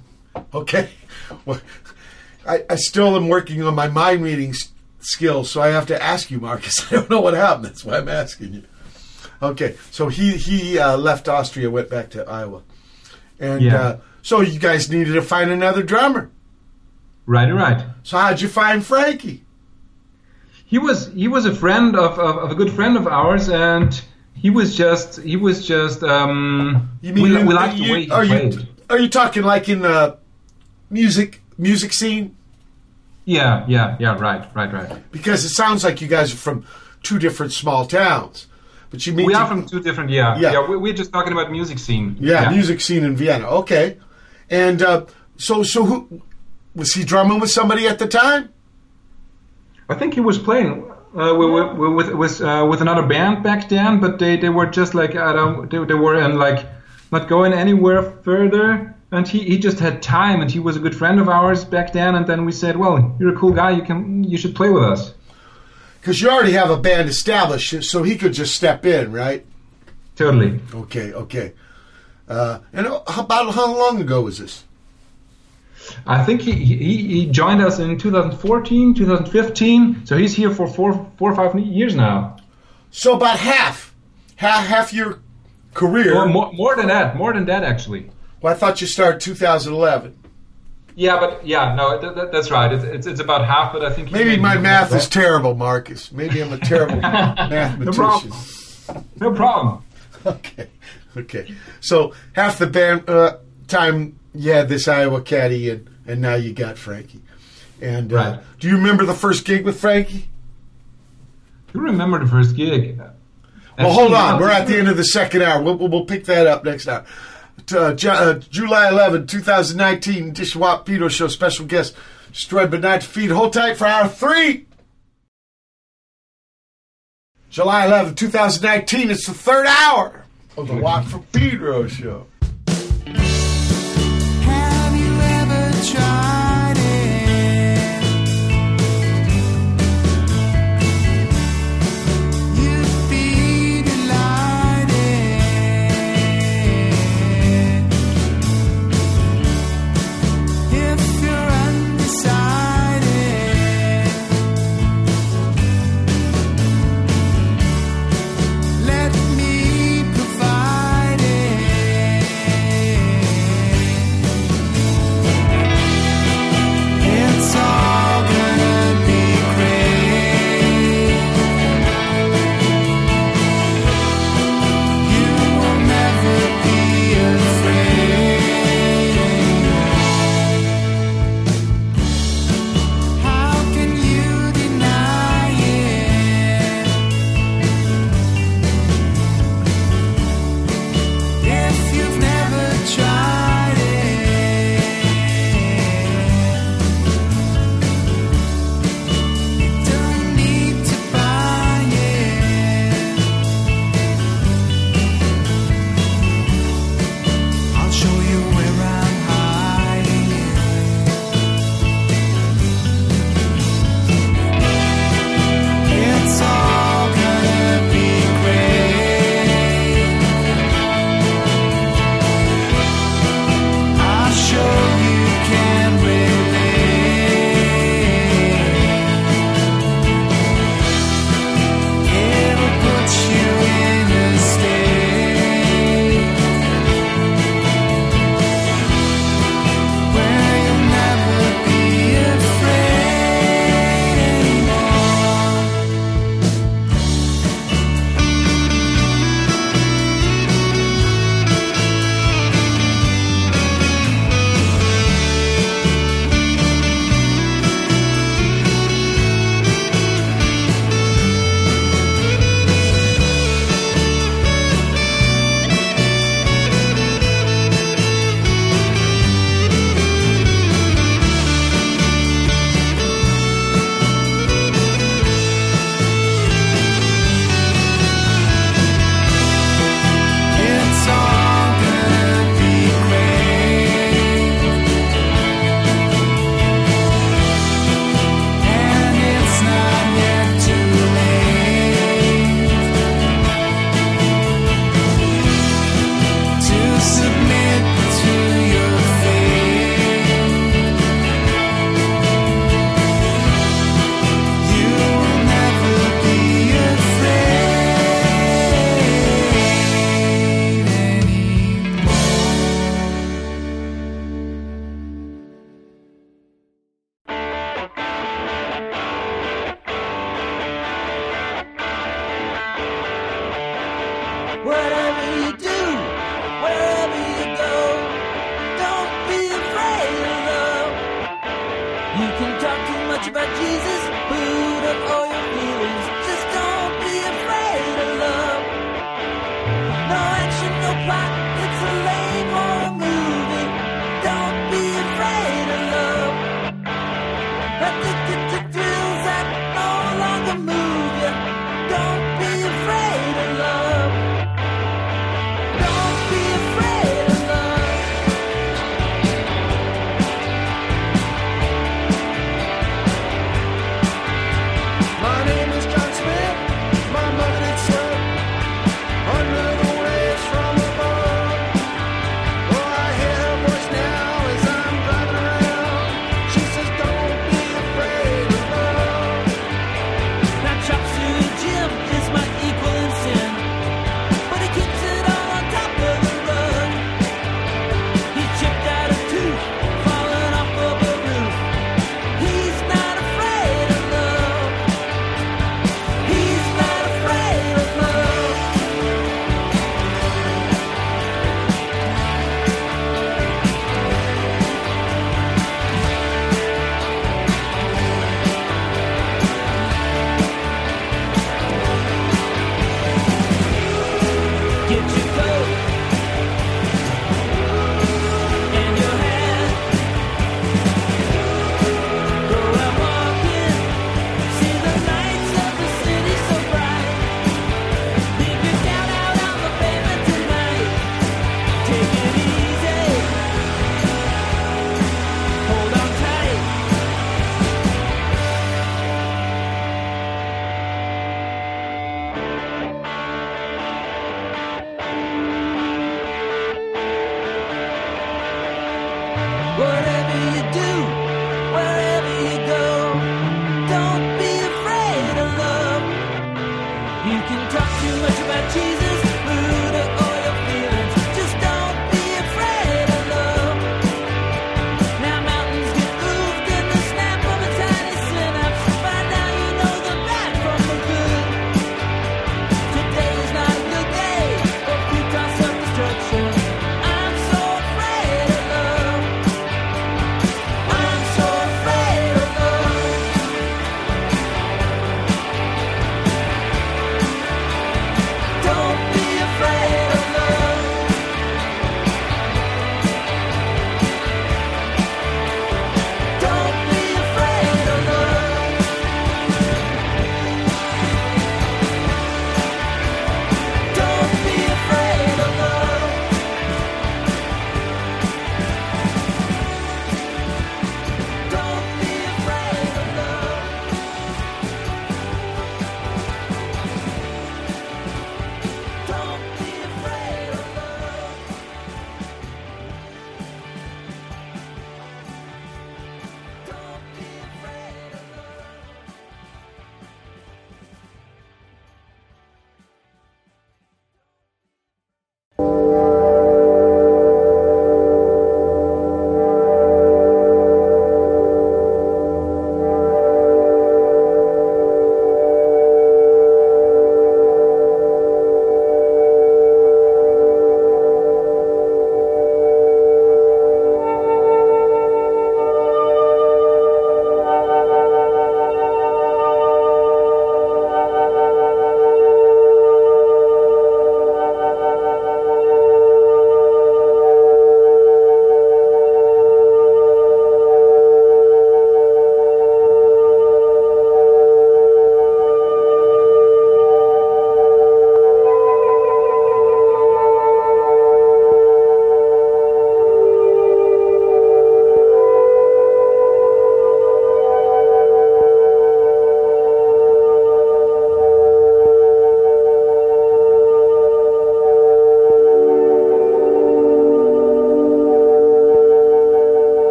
Okay. Well, I, I still am working on my mind reading s- skills, so I have to ask you, Marcus. I don't know what happened. That's why I'm asking you. Okay, so he he uh, left Austria, went back to Iowa, and Yeah. uh, so you guys needed to find another drummer. Right, right. So how'd you find Frankie? He was he was a friend of, of, of a good friend of ours, and he was just he was just um. You mean we, in- we liked the way he are played. you are you talking like in the music music scene? Yeah, yeah, yeah. Right, right, right. Because it sounds like you guys are from two different small towns, but you mean We to- are from two different. Yeah, Yeah. yeah. we, we're just talking about music scene. Yeah, music scene in Vienna. Okay, and uh, so so who was he drumming with somebody at the time? I think he was playing uh, with with with, with, uh, with another band back then, but they, they were just like I don't they, they were in like not going anywhere further. And he, he just had time, and he was a good friend of ours back then. And then we said, "Well, you're a cool guy. You can you should play with us." Because you already have a band established, so he could just step in, right? Totally. Okay, okay. Uh, and how about how long ago was this? I think he, he, he joined us in 2014, 2015. So he's here for four four or five years now. So about half, half, half your career. More, more, more than that, more than that actually. Well, I thought you started 2011. Yeah, but yeah, no, th- th- that's right. It's, it's it's about half, but I think Maybe my math is terrible, Marcus. Maybe I'm a terrible mathematician. no problem. No problem. Okay, okay. So half the band uh, time yeah, this Iowa caddy, and and now you got Frankie. And uh, Right. do you remember the first gig with Frankie? You remember the first gig? Well, hold on. We're at the end of the second hour. We'll, we'll, we'll pick that up next hour. Uh, Ju- uh, July 11, 2019, Dishwap Pedro Show special guest, Destroyed but Not Defeated. Hold tight for hour three. July 11, 2019, it's the third hour of the Watt from Pedro Show. Have you ever tried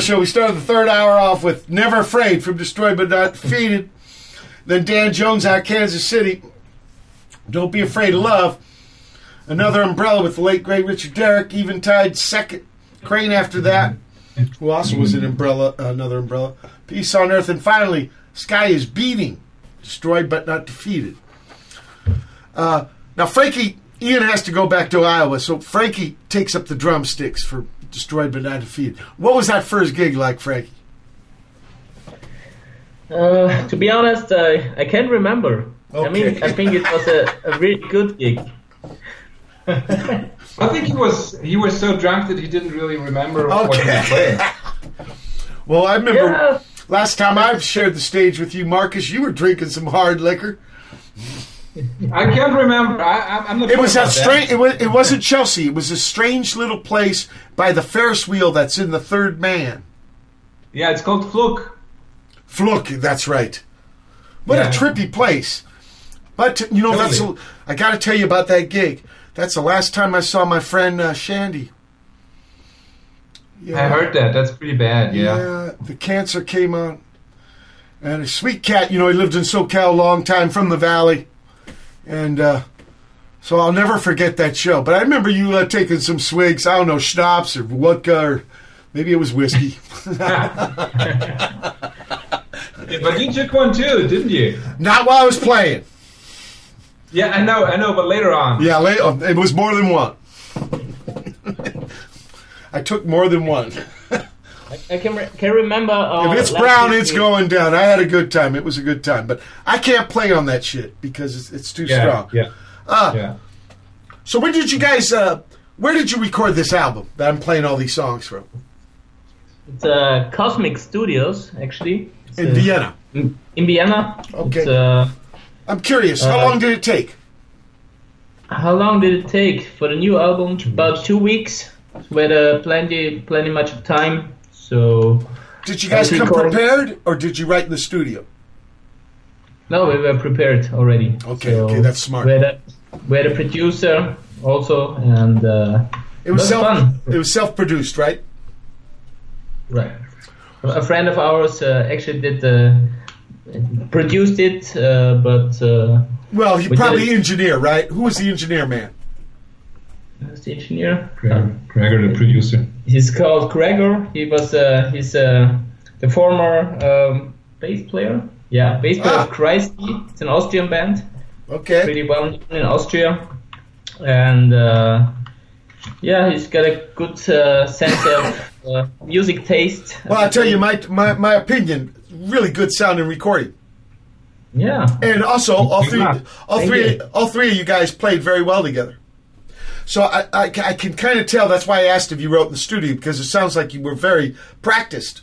Show, we started the third hour off with Never Afraid from Destroyed But Not Defeated. Then Dan Jones out of Kansas City. Don't Be Afraid of Love. Another umbrella with the late great Richard Derrick. Eventide second. Crane after that. Who also was an umbrella, another umbrella. Peace on Earth. And finally, Sky is Beating. Destroyed but not defeated. Uh, now, Frankie, Ian has to go back to Iowa, so Frankie takes up the drumsticks for Destroyed but not defeated. What was that first gig like, Frankie? Uh, to be honest, I I can't remember. I mean, I think it was a, a really good gig. I think he was he was so drunk that he didn't really remember what he Okay. was playing. Well, I remember Yeah. last time I shared the stage with you, Marcus, you were drinking some hard liquor. I can't remember. I, I'm- I'm not. It was that strange. It was. It wasn't Chelsea. It was a strange little place by the Ferris wheel that's in the Third Man. Yeah, it's called Fluc. Fluc, that's right. What Yeah. a trippy place. But you know, that's Totally. I got to tell you about that gig. That's the last time I saw my friend uh, Shandy. I heard that. That's pretty bad. Yeah. Yeah, the cancer came on. And a sweet cat, you know, he lived in SoCal a long time from the valley. And uh, so I'll never forget that show. But I remember you uh, taking some swigs, I don't know, schnapps or vodka or maybe it was whiskey. But you took one too, didn't you? Not while I was playing. Yeah, I know, I know. But later on. Yeah, la- oh, it was more than one. I took more than one. I can re- can remember. Uh, If it's brown, it's gig. going down. I had a good time. It was a good time. But I can't play on that shit because it's, it's too Yeah. strong. Yeah. Ah, Yeah. So when did you guys? Uh, where did you record this album that I'm playing all these songs from? It's uh, Cosmic Studios, actually. It's, In uh, Vienna. In, in Vienna. Okay. It's, uh, I'm curious. How uh, long did it take? how long did it take for the new album? About two weeks. We had uh, plenty, plenty much of time. So Did you guys come prepared, or did you write in the studio? no, we were prepared already. Okay, So okay, that's smart. We had a, we had a producer also, and uh, It was self. fun. It was self-produced, right? right. A friend of ours uh, actually did uh, produced it, uh, but uh, Well, he probably engineer, right? Who was the engineer man? Who's the engineer. Gregor, Gregor, the producer. He's called Gregor. He was uh, he's uh, the former um, bass player. Yeah, bass player Ah. of Kreisky. It's an Austrian band, Okay. pretty well known in Austria, and uh, yeah, he's got a good uh, sense of uh, music taste. Well, I tell you, my, my my opinion, really good sound and recording, Yeah, and also all three, all Thank three, you. all three of you guys played very well together. So I, I, I can kind of tell. That's why I asked if you wrote in the studio because it sounds like you were very practiced.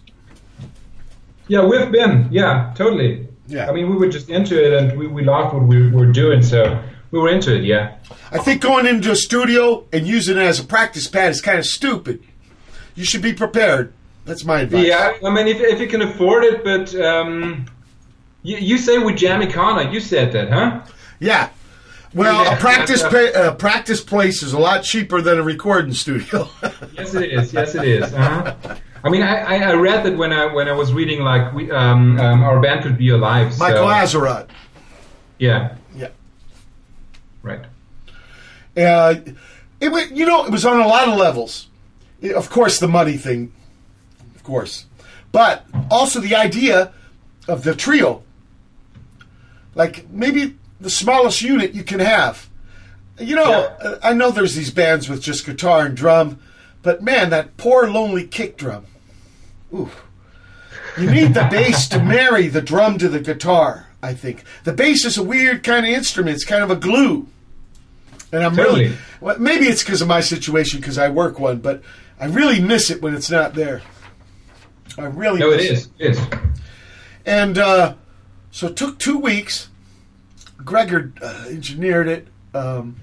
Yeah, we've been. Yeah, totally. Yeah. I mean, we were just into it, and we, we loved what we were doing, so we were into it. Yeah. I think going into a studio and using it as a practice pad is kind of stupid. You should be prepared. That's my advice. Yeah, I mean, if, if you can afford it, but um, you, you say with Jamie Connor, you said that, huh? Yeah. Well, Yeah. a practice pa- a practice place is a lot cheaper than a recording studio. Yes, it is. Yes, it is. Uh-huh. I mean, I, I, read that when I when I was reading like we, um, um, our band could be alive. So, Michael Azerrad. Yeah. Yeah. Right. Uh, it wa you know, it was on a lot of levels. It- of course, the money thing, of course, but also the idea of the trio. Like maybe the smallest unit you can have. You know, Yeah. uh, I know there's these bands with just guitar and drum, but man, that poor lonely kick drum. Ooh. You need the bass to marry the drum to the guitar, I think. The bass is a weird kind of instrument, it's kind of a glue. And I'm really, well, maybe it's because of my situation, because I work one, but I really miss it when it's not there. I really No, it is. It is. And uh, so it took two weeks. Gregor uh, engineered it. Um,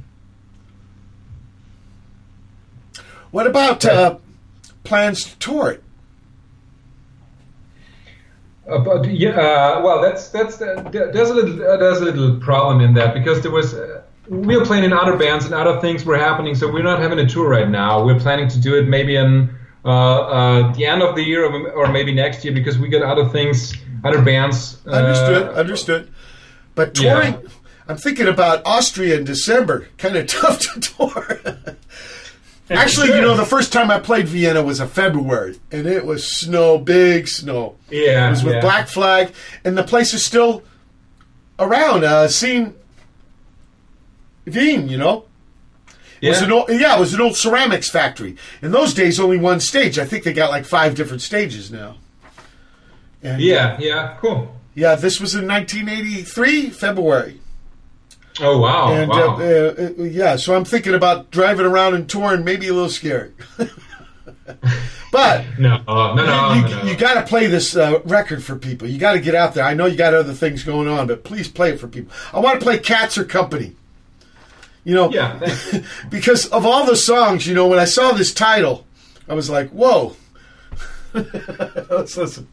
what about uh, plans to tour it? Uh, but yeah, uh, well, that's that's uh, there's a little uh, there's a little problem in that because there was uh, we were playing in other bands and other things were happening, so we're not having a tour right now. We're planning to do it maybe in uh, uh, the end of the year or, or maybe next year because we got other things, other bands. Uh, Understood. understood. But yeah. I'm thinking about Austria in December. Kind of tough to tour. Actually, you know, the first time I played Vienna was in February, and it was snow, big snow. Yeah, It was with yeah. Black Flag, and the place is still around. Uh, seen Wien, you know. It was Yeah. an old, yeah, it was an old ceramics factory. In those days, only one stage. I think they got like five different stages now. And, Yeah, yeah, cool. yeah. This was in 1983, February. Oh wow, And wow. uh, uh, uh, yeah, so I'm thinking about driving around and touring, maybe a little scary. but no, no, no, you, no, no. got to play this uh, record for people. You got to get out there. I know you got other things going on, but please play it for people. I want to play Cats Are Company. You know, Yeah, because of all the songs, you know, when I saw this title, I was like, whoa. Let's listen.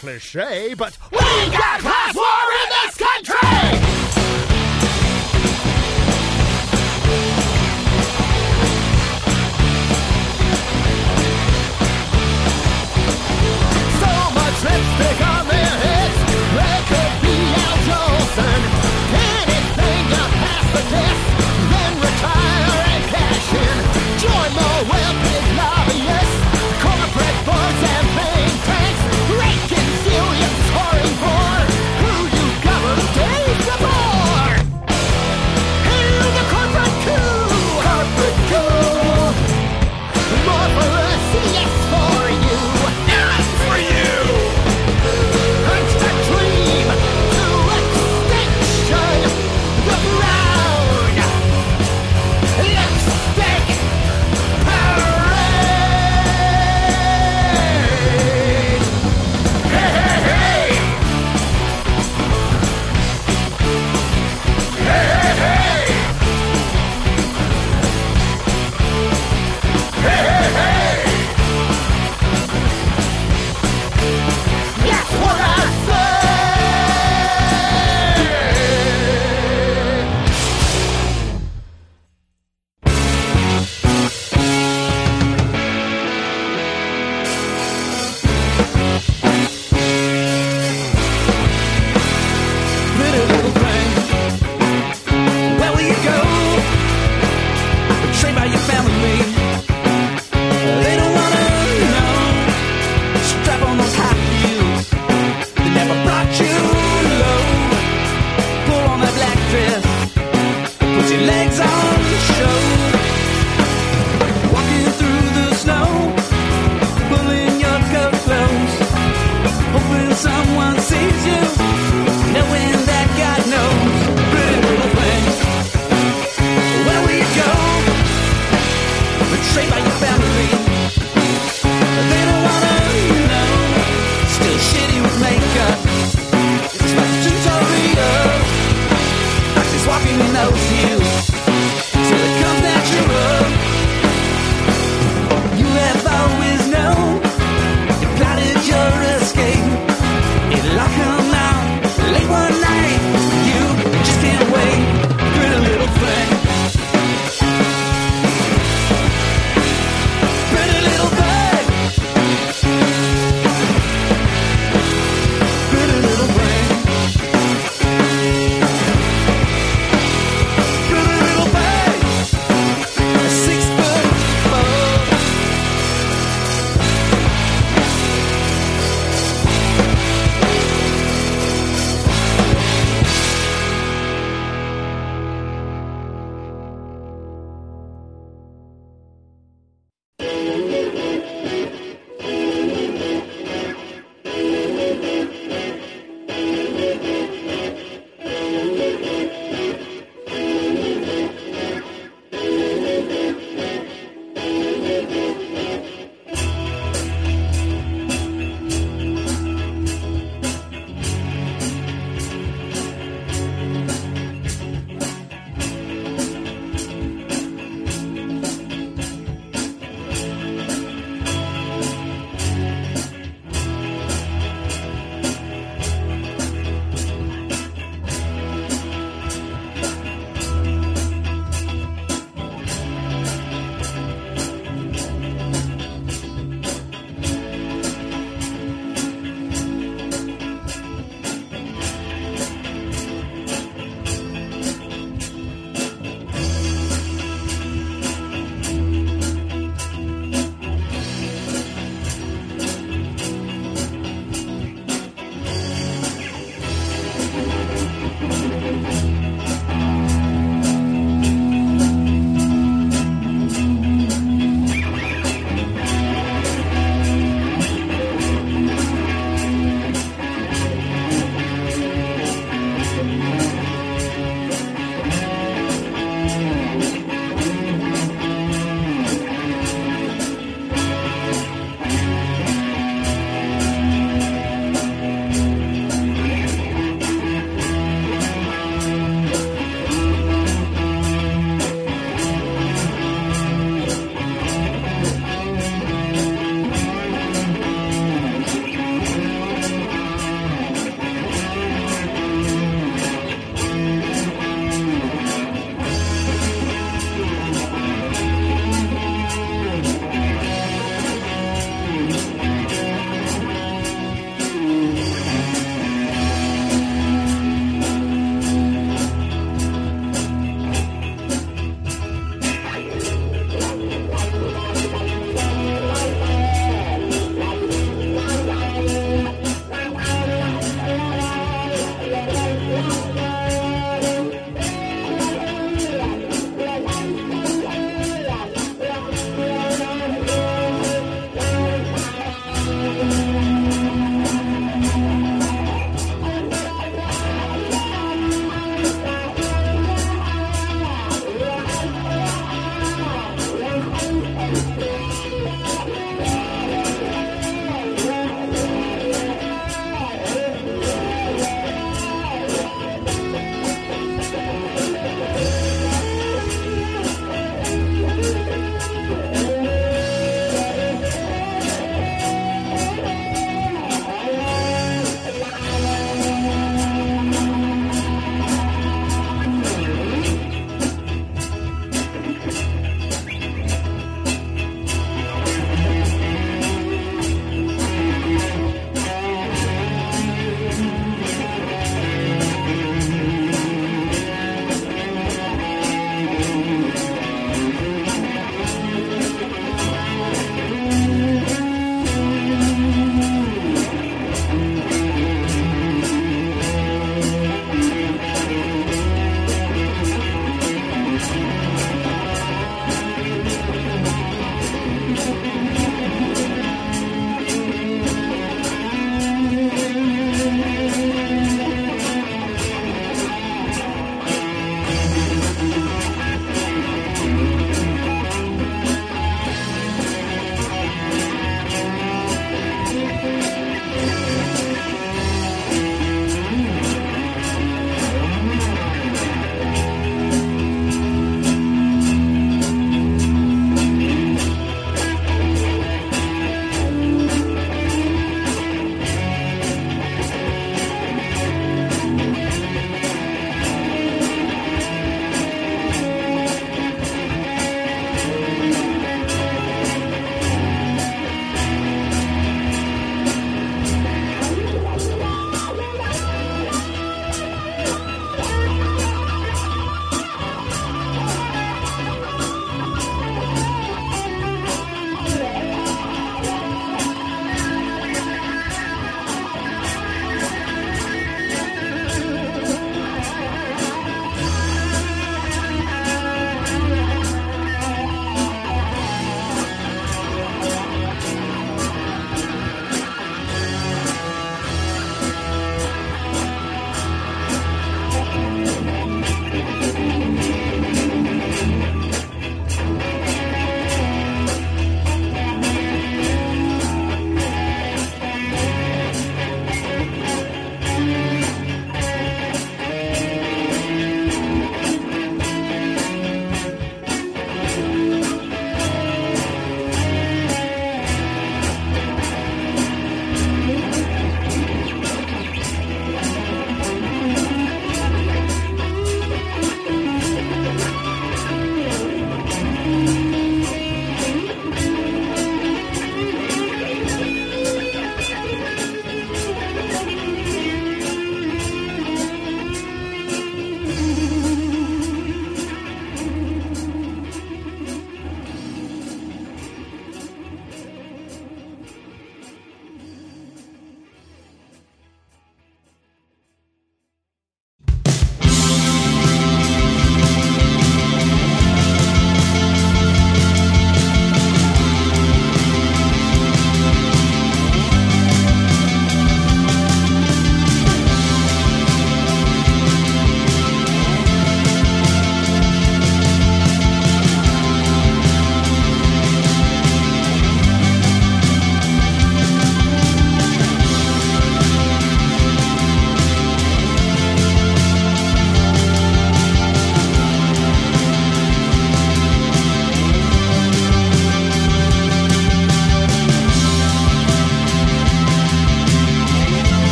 Cliche, but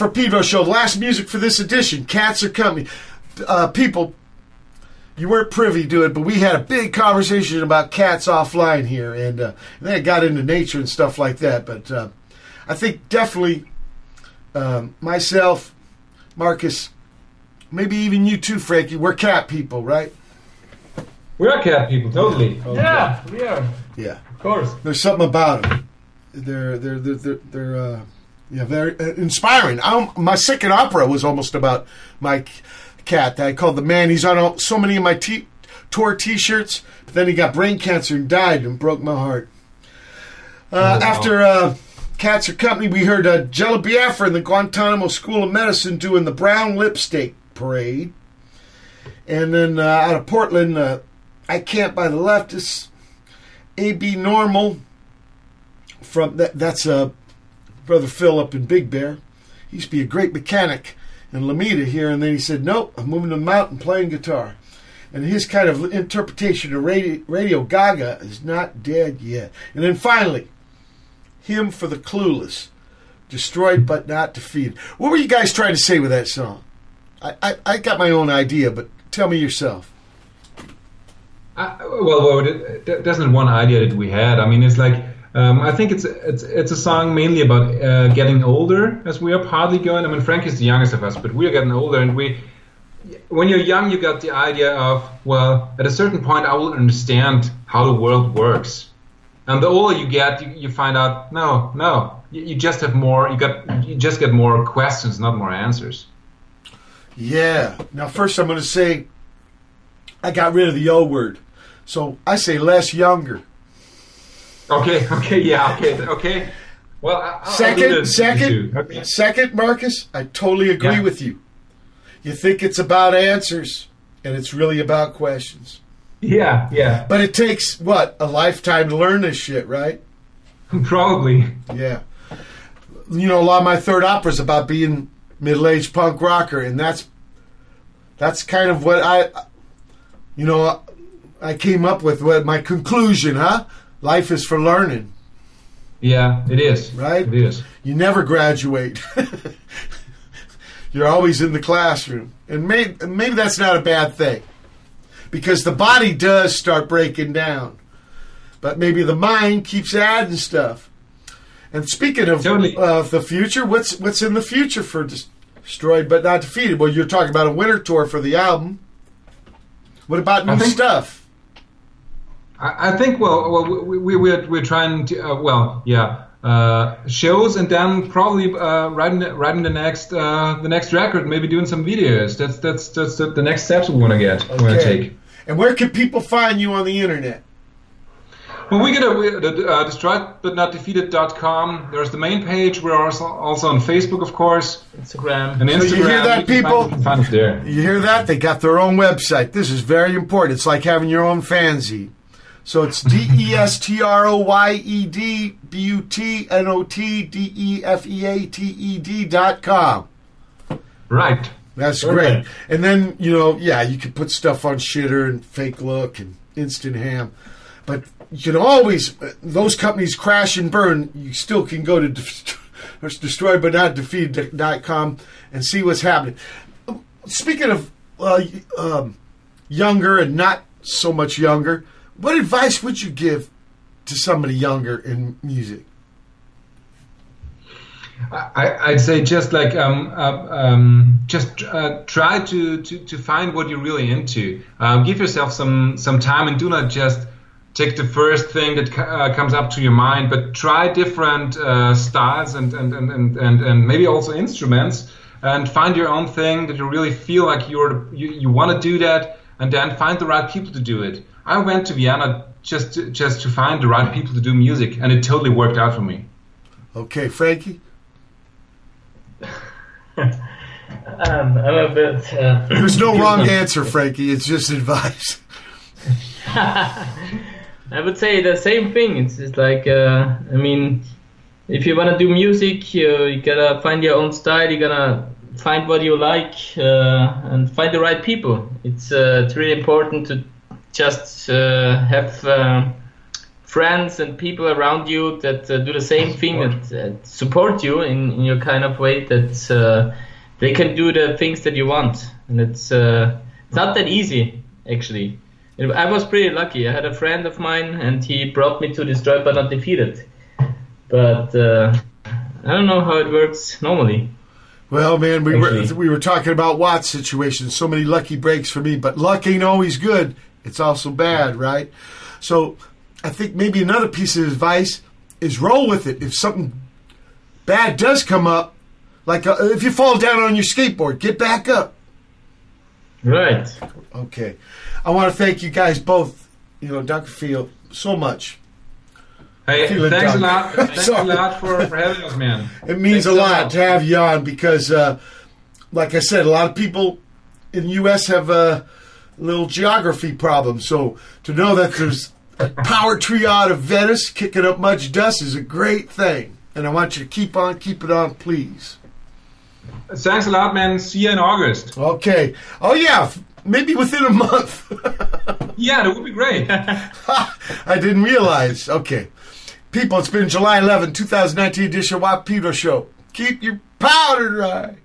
for Pedro show. Last music for this edition. Cats are coming. Uh, people, you weren't privy to it, but we had a big conversation about cats offline here, and, uh, and then it got into nature and stuff like that. But uh, I think definitely um, myself, Marcus, maybe even you too, Frankie. We're cat people, right? We are cat people, totally. Yeah, we are. Yeah. Of course. There's something about them. They're they're they're they're, they're uh, yeah very uh, inspiring. i my second opera was almost about my cat. That I called the man. He's on all, so many of my t- tour T-shirts, but then he got brain cancer and died, and broke my heart. Uh, After uh, Cats Are Company, we heard uh, Jello Biafra in the Guantanamo School of Medicine doing the Brown Lipstick Parade. And then uh, out of Portland, uh, I Can't By the Leftists, AB Normal from that, that's uh, brother Phil up in Big Bear. He used to be a great mechanic in Alameda here, and then he said, "Nope, I'm moving to the mountain playing guitar." And his kind of interpretation of Radio, Radio Gaga is not dead yet. And then finally, hymn for the clueless, destroyed but not defeated. What were you guys trying to say with that song? I, I, I got my own idea, but tell me yourself. Uh, well, well it, not one idea that we had. I mean, it's like um, I think it's it's it's a song mainly about uh, getting older, as we are partly going. I mean, Frank is the youngest of us, but we are getting older, and we. When you're young, you got the idea of well, at a certain point, I will understand how the world works, and the older you get, you, you find out no, no, you, you just have more. You got you just get more questions, not more answers. Yeah. Now, first, I'm going to say I got rid of the O word. So I say less younger. Okay, okay, yeah, okay, okay. Well, I, I'll Second, this second. Okay. second, Marcus, I totally agree Yeah. with you. You think it's about answers, and it's really about questions. Yeah, yeah, But it takes, what, a lifetime to learn this shit, right? probably. Yeah. You know, a lot of my third opera is about being middle-aged punk rocker, and that's that's kind of what I, you know, I came up with. What my conclusion, huh? Life is for learning. Yeah, it is. Right? It is. You never graduate. You're always in the classroom, and maybe maybe that's not a bad thing, because the body does start breaking down, but maybe the mind keeps adding stuff. And speaking of Totally. of the future, what's what's in the future for destroyed but not defeated? Well, you're talking about a winter tour for the album. What about new think- stuff? I, I think. Well, well, we, we we're we're trying to. Uh, well, yeah. Uh, shows and then probably uh, writing the, writing the next uh, the next record, maybe doing some videos. That's that's that's the, the next steps we want to get. We want to take. And where can people find you on the internet? Well, we get a we, the, uh, destroyed but not defeated.com. There's the main page. We're also also on Facebook, of course, Instagram. and So Instagram. you hear that, people? Find, you can find there. You hear that? They got their own website. This is very important. It's like having your own fanzine. So it's D E S T R O Y E D B U T N O T D E F E A T E D dot com. Right. That's All great. And then, you know, yeah, you can put stuff on Shitter and Fake Look and Instant Ham. But you can always, those companies crash and burn. You still can go to dest- destroyed but not defeated.com and see what's happening. Speaking of uh, um, younger and not so much younger, what advice would you give to somebody younger in music? I, I'd say just like um, uh, um, just uh, try to, to, to find what you're really into. Um, give yourself some some time and do not just take the first thing that uh, comes up to your mind, but try different uh, styles and and, and, and, and and maybe also instruments and find your own thing that you really feel like you're you, you want to do that, and then find the right people to do it. I went to Vienna just to, just to find the right people to do music, and it totally worked out for me. Okay, Frankie? Um, I'm a bit. Uh, There's no wrong answer, Frankie. It's just advice. I would say the same thing. It's just like, uh, I mean, if you want to do music, you, you gotta find your own style. You gotta find what you like uh, and find the right people. It's uh, it's really important to just uh, have uh, friends and people around you that uh, do the same thing and support you in, in your kind of way that uh, they can do the things that you want. And it's uh, it's not that easy actually. I was pretty lucky. I had a friend of mine, and he brought me to Destroyed but Not Defeated. But uh, I don't know how it works normally. Well, man, we were we were talking about Watt's situation. So many lucky breaks for me, but luck ain't always good. It's also bad, right? So, I think maybe another piece of advice is roll with it. If something bad does come up, like uh, if you fall down on your skateboard, get back up. Right. Okay, I want to thank you guys both. You know, Dr. Field, so much. Hey, Feeling thanks done. a lot. Thanks a lot for, for having us, man. It means Thanks a lot much. to have you on because, uh, like I said, a lot of people in the U.S. have a little geography problem. So to know that there's a power trio out of Venice kicking up much dust is a great thing. And I want you to keep on, keep it on, please. Thanks a lot, man. See you in August. Okay. Oh, yeah. Maybe within a month. Yeah, that would be great. I didn't realize. Okay. People, it's been July 11, 2019 edition of Pedro Show. Keep your powder dry.